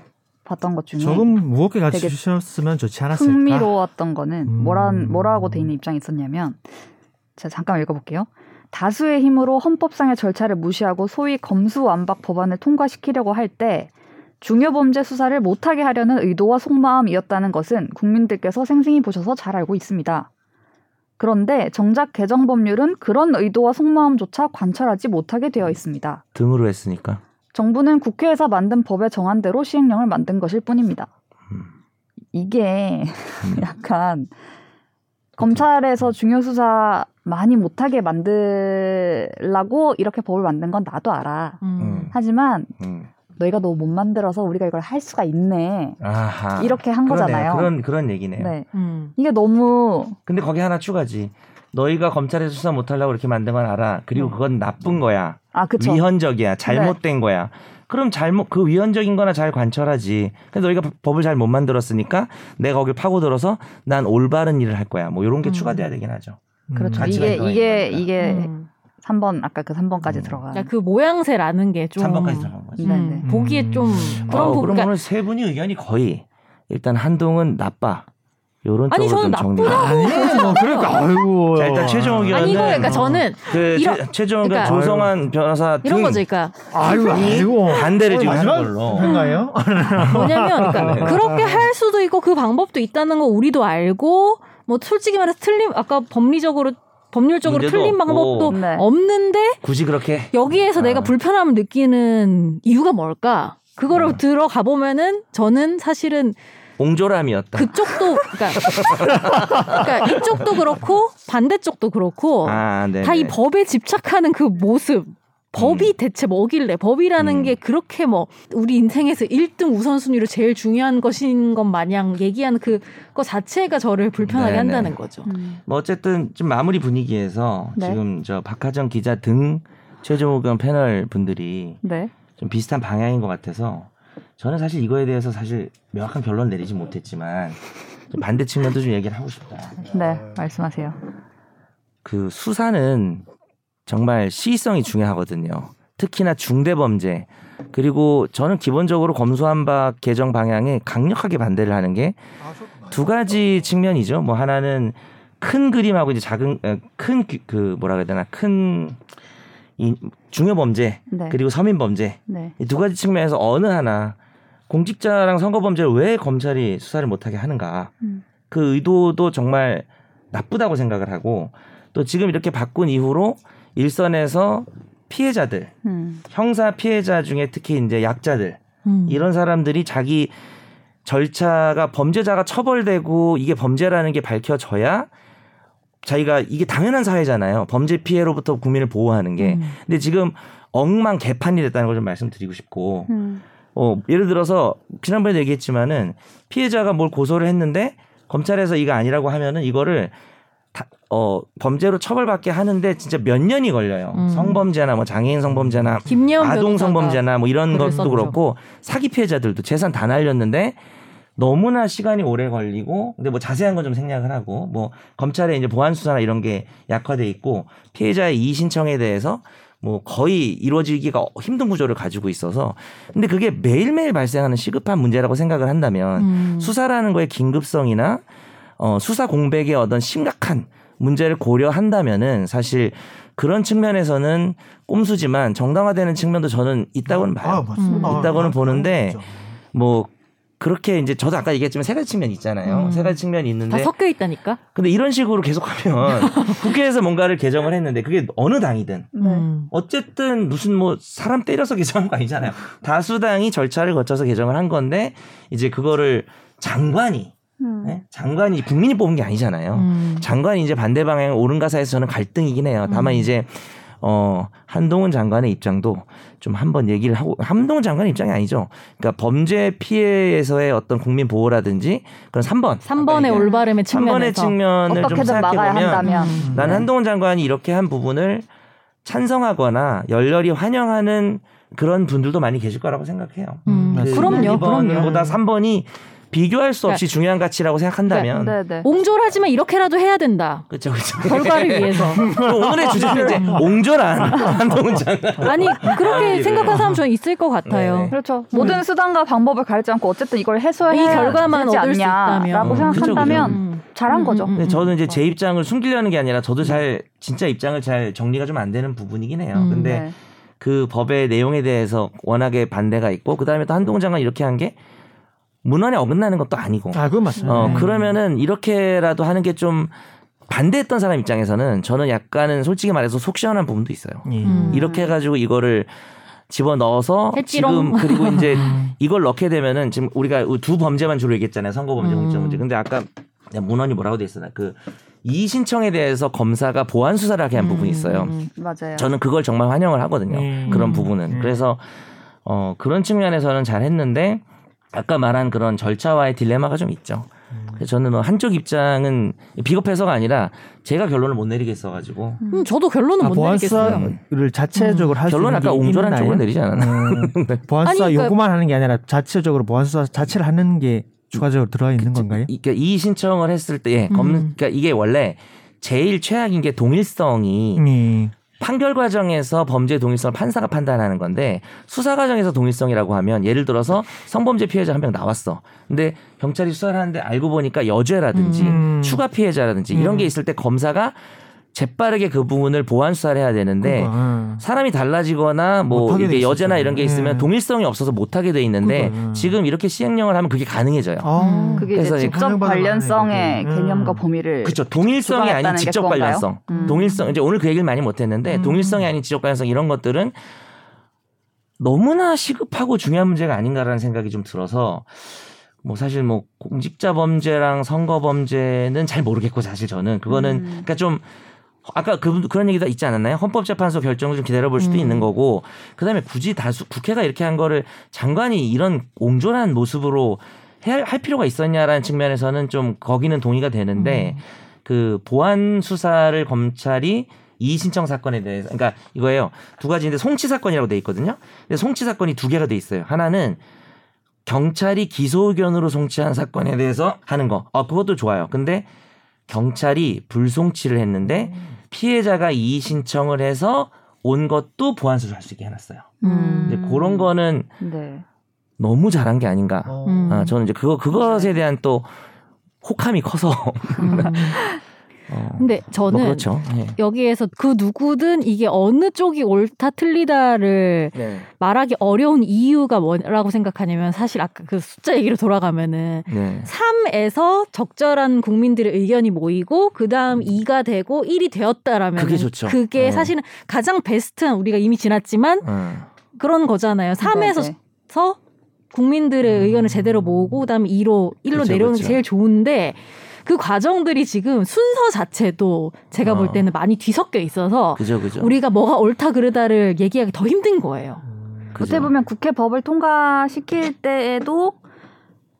봤던 것 중에 조금 무겁게 되게 가르쳐주셨으면 좋지 않았을까? 흥미로웠던 거는 음. 뭐란 뭐라고 돼 있는 입장이 있었냐면 제가 잠깐 읽어볼게요. 다수의 힘으로 헌법상의 절차를 무시하고 소위 검수완박 법안을 통과시키려고 할 때 중요 범죄 수사를 못하게 하려는 의도와 속마음이었다는 것은 국민들께서 생생히 보셔서 잘 알고 있습니다. 그런데 정작 개정 법률은 그런 의도와 속마음조차 관철하지 못하게 되어 있습니다. 등으로 했으니까. 정부는 국회에서 만든 법에 정한 대로 시행령을 만든 것일 뿐입니다. 음. 이게 [laughs] 약간 검찰에서 중요 수사 많이 못하게 만들라고 이렇게 법을 만든 건 나도 알아. 음. 하지만 음. 너희가 너무 못 만들어서 우리가 이걸 할 수가 있네. 아하. 이렇게 한 그러네요. 거잖아요. 그런 그런 얘기네요. 네. 음. 이게 너무 근데 거기 하나 추가지. 너희가 검찰에서 수사 못하려고 이렇게 만든 건 알아. 그리고 그건 나쁜 거야. 아 그쵸. 위헌적이야. 잘못된 거야. 그럼 잘못 그 위헌적인 거나 잘 관철하지. 근데 너희가 법을 잘 못 만들었으니까 내가 거길 파고들어서 난 올바른 일을 할 거야. 뭐 이런 게 음. 추가돼야 되긴 하죠. 그렇죠. 가치가 이게 이게. 이게 음. 3번 아까 그 3번까지 음. 들어가. 그러니까 그 모양새라는 게 좀 3번까지 들어간 거지. 네, 음, 네. 보기에 좀 음. 그런 어, 부분 그러면 세 분이 의견이 거의 일단 한동은 나빠. 요런 아니, 쪽으로 저는 좀 정리. 아니 뭐 그러니까 아이고. 자 일단 최종 의견은 아니 이거 그러니까 저는 그 이런- 최, 최종 의견 그러니까- 조성한 변호사 이런 등 거죠. 그러니까 아이고 아이고. 반대를 오늘 지금 하는 마지막 걸로. 한가요? [laughs] 뭐냐면 그러니까 네. 그렇게 할 수도 있고 그 방법도 있다는 거 우리도 알고 뭐 솔직히 말해서 틀림 아까 법리적으로 법률적으로 문제도 틀린 없고. 방법도 네. 없는데 굳이 그렇게 여기에서 아. 내가 불편함을 느끼는 이유가 뭘까? 그거를 아. 들어가 보면은 저는 사실은 옹졸함이었다. 그쪽도 그러니까, 그러니까 이쪽도 그렇고 반대쪽도 그렇고 아, 네. 다이 법에 집착하는 그 모습. 법이 대체 뭐길래 법이라는 음. 게 그렇게 뭐 우리 인생에서 1등 우선순위로 제일 중요한 것인 것 마냥 얘기하는 그거 자체가 저를 불편하게 네네. 한다는 거죠. 음. 뭐 어쨌든 좀 마무리 분위기에서 네. 지금 저 박하정 기자 등 최종 의견 패널 분들이 네. 좀 비슷한 방향인 것 같아서 저는 사실 이거에 대해서 사실 명확한 결론 내리지 못했지만 좀 반대 측면도 좀 얘기를 하고 싶다. 네. 말씀하세요. 그 수사는 정말 시의성이 중요하거든요. 특히나 중대 범죄 그리고 저는 기본적으로 검수한박 개정 방향에 강력하게 반대를 하는 게 두 가지 측면이죠. 뭐 하나는 큰 그림하고 이제 작은 큰 그 뭐라 그래야 되나 큰 이 중요 범죄 네. 그리고 서민 범죄 네. 이두 가지 측면에서 어느 하나 공직자랑 선거 범죄를 왜 검찰이 수사를 못하게 하는가 음. 그 의도도 정말 나쁘다고 생각을 하고 또 지금 이렇게 바꾼 이후로 일선에서 피해자들 음. 형사 피해자 중에 특히 이제 약자들 음. 이런 사람들이 자기 절차가 범죄자가 처벌되고 이게 범죄라는 게 밝혀져야 자기가 이게 당연한 사회잖아요. 범죄 피해로부터 국민을 보호하는 게. 음. 근데 지금 엉망 개판이 됐다는 걸 좀 말씀드리고 싶고, 음. 어, 예를 들어서 지난번에 얘기했지만은 피해자가 뭘 고소를 했는데 검찰에서 이거 아니라고 하면은 이거를 다, 어, 범죄로 처벌받게 하는데 진짜 몇 년이 걸려요. 음. 성범죄나 뭐 장애인 성범죄나 아동 성범죄나 뭐 이런 것도. 그렇고 사기 피해자들도 재산 다 날렸는데 너무나 시간이 오래 걸리고 근데 뭐 자세한 건 좀 생략을 하고 뭐 검찰의 이제 보안 수사나 이런 게 약화돼 있고 피해자의 이의 신청에 대해서 뭐 거의 이루어지기가 힘든 구조를 가지고 있어서 근데 그게 매일매일 발생하는 시급한 문제라고 생각을 한다면 음. 수사라는 거의 긴급성이나 어, 수사 공백의 어떤 심각한 문제를 고려한다면은 사실 그런 측면에서는 꼼수지만 정당화되는 측면도 저는 있다고는 봐요. 아, 맞습니다. 음. 있다고는 아, 보는데. 뭐 그렇게 이제 저도 아까 얘기했지만 세 가지 측면이 있잖아요. 음. 세 가지 측면이 다 있는데 섞여 있다니까. 근데 이런 식으로 계속하면 [laughs] 국회에서 뭔가를 개정을 했는데 그게 어느 당이든 네. 음. 어쨌든 무슨 뭐 사람 때려서 개정한 거 아니잖아요. 다수당이 절차를 거쳐서 개정을 한 건데 이제 그거를 장관이 음. 네? 장관이 국민이 뽑은 게 아니잖아요. 음. 장관이 이제 반대 방향 옳은 가사에서 저는 갈등이긴 해요. 다만 음. 이제 어 한동훈 장관의 입장도 좀 한번 얘기를 하고 한동훈 장관의 입장이 아니죠. 그러니까 범죄 피해에서의 어떤 국민 보호라든지 그런 3번 3번의 올바름의 3번의 측면에서 측면을 좀 생각해 보면 한다면. 음. 나는 네. 한동훈 장관이 이렇게 한 부분을 찬성하거나 열렬히 환영하는 그런 분들도 많이 계실 거라고 생각해요. 음. 그 그럼요. 2번보다 3번이 비교할 수 없이 중요한 가치라고 생각한다면 네, 네. 옹졸하지만 이렇게라도 해야 된다. 그렇죠, 그렇죠. 결과를 [laughs] 위해서. 오늘의 주제는 이제 옹졸한 [laughs] 한동훈 장관. 아니 그렇게 아, 생각하는 사람 저는 있을 것 같아요. 그렇죠. 모든 수단과 방법을 가리지 않고 어쨌든 이걸 해소해야 이 결과만 되지 얻을 수 않냐라고. 음, 생각한다면 음. 잘한 음, 거죠. 음, 음. 근데 저는 이제 제 입장을 숨기려는 게 아니라 저도 잘 진짜 입장을 잘 정리가 좀 안 되는 부분이긴 해요. 음, 근데 네. 그 법의 내용에 대해서 워낙에 반대가 있고 그다음에 또 한동훈 장관 이렇게 한 게 문헌에 어긋나는 것도 아니고 아, 그건 맞습니다. 어 네. 그러면은 이렇게라도 하는 게 좀 반대했던 사람 입장에서는 저는 약간은 솔직히 말해서 속 시원한 부분도 있어요. 예. 음. 이렇게 해가지고 이거를 집어 넣어서. 지금 그리고 이제 [laughs] 음. 이걸 넣게 되면은 지금 우리가 두 범죄만 주로 얘기했잖아요. 선거 범죄, 음. 공직자 문제. 근데 아까 문헌이 뭐라고 돼 있었나? 그 이의 신청에 대해서 검사가 보완 수사를 하게 한 음, 부분이 있어요. 음. 맞아요. 저는 그걸 정말 환영을 하거든요. 음. 그런 음. 부분은. 음. 그래서 어 그런 측면에서는 잘 했는데 아까 말한 그런 절차와의 딜레마가 좀 있죠. 그래서 저는 뭐 한쪽 입장은 비겁해서가 아니라 제가 결론을 못 내리겠어 가지고 음, 저도 결론은 아, 못 보안 내리겠어요. 수사를 자체적으로 할수 있는 결론 아까 게 옹졸한? 쪽으로 내리지 않았나? 음, [laughs] 보안 수사 아니, 그러니까- 요구만 하는 게 아니라 자체적으로 보안 수사 자체를 하는 게 추가적으로 들어가 있는 건가요? 이게 이 신청을 했을 때 예, 검, 음. 그러니까 이게 원래 제일 최악인 게 동일성이 음. 판결 과정에서 범죄 동일성을 판사가 판단하는 건데 수사 과정에서 동일성이라고 하면 예를 들어서 성범죄 피해자 한 명 나왔어. 근데 경찰이 수사를 하는데 알고 보니까 여죄라든지 음. 추가 피해자라든지 이런 음. 게 있을 때 검사가 재빠르게 그 부분을 보완 수사를 해야 되는데 그러니까, 어. 사람이 달라지거나 뭐 이게 여죄나 있었잖아요. 이런 게 있으면 예. 동일성이 없어서 못 하게 돼 있는데 그러니까, 음. 지금 이렇게 시행령을 하면 그게 가능해져요. 아, 그게 그래서 직접 관련성의. 개념과 음. 범위를 그렇죠. 동일성이 아닌 그건가요? 관련성. 음. 동일성 이제 오늘 그 얘기를 많이 못 했는데 음. 동일성이 아닌 지적 관련성 이런 것들은 너무나 시급하고 중요한 문제가 아닌가라는 생각이 좀 들어서 뭐 사실 뭐 공직자 범죄랑 선거 범죄는 잘 모르겠고 사실 저는 그거는 음. 그러니까 좀 아까 그, 그런 얘기도 있지 않았나요? 헌법재판소 결정을 좀 기다려볼 수도 음. 있는 거고 그다음에 굳이 다수 국회가 이렇게 한 거를 장관이 이런 옹졸한 모습으로 해야 할 필요가 있었냐라는 측면에서는 좀 거기는 동의가 되는데 음. 그 보안 수사를 검찰이 이의 신청 사건에 대해서 그러니까 이거예요. 두 가지인데 송치 사건이라고 돼 있거든요. 근데 송치 사건이 두 개가 돼 있어요. 하나는 경찰이 기소 의견으로 송치한 사건에 대해서 하는 거. 어, 그것도 좋아요. 근데 경찰이 불송치를 했는데 피해자가 이의 신청을 해서 온 것도 보안 수사할 수 있게 해놨어요. 음. 근데 그런 거는 네. 너무 잘한 게 아닌가. 음. 아, 저는 이제 그거 그것에 대한 또 혹함이 커서. [laughs] 음. 어, 근데 저는 뭐 그렇죠. 예. 여기에서 그 누구든 이게 어느 쪽이 옳다 틀리다를 네. 말하기 어려운 이유가 뭐라고 생각하냐면 사실 아까 그 숫자 얘기로 돌아가면은 네. 3에서 적절한 국민들의 의견이 모이고 그 다음 2가 되고 1이 되었다라면 그게 좋죠. 그게 네. 사실은 가장 베스트한 우리가 이미 지났지만 어. 그런 거잖아요. 3에서 네, 네. 국민들의 의견을 제대로 모으고 그다음에 2로 1로 그렇죠, 내려오는 게 그렇죠. 제일 좋은데 그 과정들이 지금 순서 자체도 제가 볼 어. 때는 많이 뒤섞여 있어서 그죠, 그죠. 우리가 뭐가 옳다 그르다를 얘기하기 더 힘든 거예요. 그죠. 어떻게 보면 국회 법을 통과시킬 때에도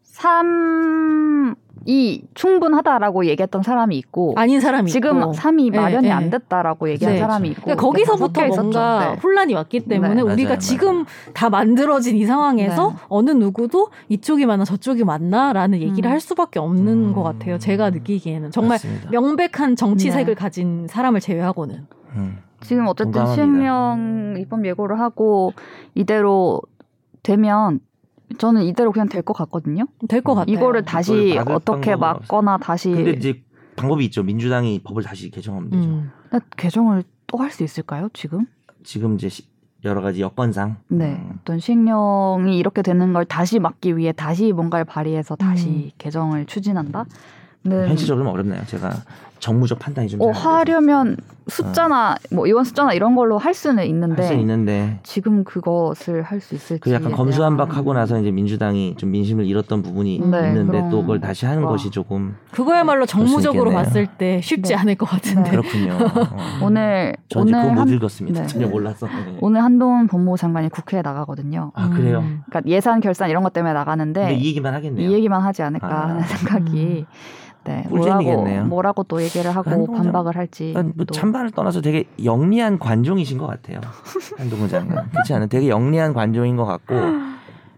3 이 충분하다라고 얘기했던 사람이 있고 아닌 사람이 지금 있고. 3이 네, 마련이 네. 안 됐다라고 얘기한 네. 사람이 있고 그러니까 거기서부터 뭔가. 네. 혼란이 왔기 때문에 네. 우리가 맞아요, 지금 맞아요. 다 만들어진 이 상황에서 네. 어느 누구도 이쪽이 맞나 저쪽이 맞나라는 얘기를 음. 할 수밖에 없는 음. 것 같아요. 제가 느끼기에는 정말 맞습니다. 명백한 정치색을 네. 가진 사람을 제외하고는. 음. 지금 어쨌든 공감합니다. 시행령 입법 예고를 하고 이대로 되면 저는 이대로 그냥 될 것 같거든요. 될 것 같아요. 이거를 다시 어떻게 막거나 다시 근데 이제 방법이 있죠. 민주당이 법을 다시 개정하면 되죠. 음. 근데 개정을 또 할 수 있을까요? 지금? 지금 이제 시- 여러 가지 여건상 네. 음, 어떤 시행령이 이렇게 되는 걸 다시 막기 위해 다시 뭔가를 발의해서 다시 음. 개정을 추진한다. 현실적으로는 어렵나요. 제가 정무적 판단이 좀 어. 하려면 숫자나 뭐 의원 숫자나 이런 걸로 할 수는 있는데 할수 있는데 지금 그것을 할 수 있을지 그 약간 검수한박하고 나서 이제 민주당이 좀 민심을 잃었던 부분이 네, 있는데 그럼- 또 그걸 다시 하는 와. 것이 조금 그거야말로 수 정무적으로. 봤을 때 쉽지 네. 않을 것 같은데. 네. 그렇군요. [laughs] 어. 오늘 오늘 그거 못 한, 읽었습니다. 네. 전혀 몰라서. 네. 오늘 한동훈 법무부 장관이 국회에 나가거든요. 아 그래요. 음. 그러니까 예산 결산 이런 것 때문에 나가는데 근데 이 얘기만 하겠네요. 이 얘기만 하지 않을까 아. 하는 생각이 네, 꿀잼이겠네요. 뭐라고 뭐라고 또 얘기를 하고 한동훈 장- 반박을 할지 그러니까 뭐또 찬반을 떠나서 되게 영리한 관종이신 것 같아요. 한동훈 장관. [laughs] 그렇지 않아요? 되게 영리한 관종인 것 같고,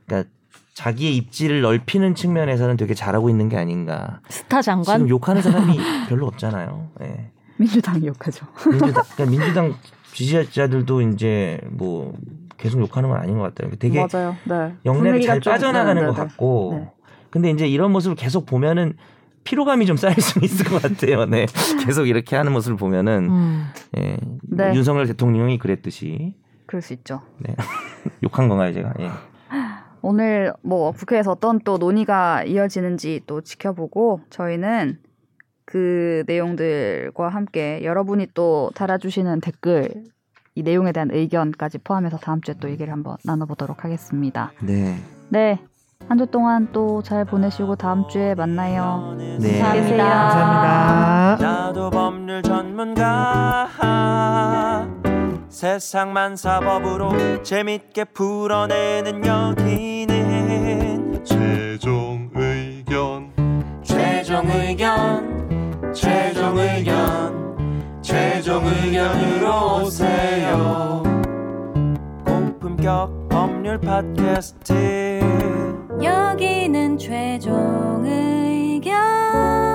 그러니까 자기의 입지를 넓히는 측면에서는 되게 잘하고 있는 게 아닌가. 스타 장관. 지금 욕하는 사람이 별로 없잖아요. 예. 민주당이 욕하죠. 민주당, 그러니까 민주당 지지자들도 이제 뭐 계속 욕하는 건 아닌 것 같아요. 되게 맞아요. 네. 분위기가 잘 좀- 빠져나가는 네, 것 네, 네. 같고, 네. 근데 이제 이런 모습을 계속 보면은 피로감이 좀 쌓일 수 있을 것 같아요. 네. 계속 이렇게 하는 모습을 보면은 음. 예. 네. 윤석열 대통령이 그랬듯이 그럴 수 있죠. 네. [laughs] 욕한 건가요, 제가? 예. 오늘 뭐 국회에서 어떤 또 논의가 이어지는지 또 지켜보고 저희는 그 내용들과 함께 여러분이 또 달아주시는 댓글 이 내용에 대한 의견까지 포함해서 다음 주에 또 얘기를 한번 나눠보도록 하겠습니다. 네. 네. 한 주 동안 또 잘 보내시고 다음 주에 만나요. 네. 계세요. 감사합니다. 나도 법률 전문가 세상만 사법으로 재밌게 풀어내는 여기는 최종 의견 최종 의견 최종 의견 최종 의견으로 오세요 고품격 법률 팟캐스트 여기는 최종 의견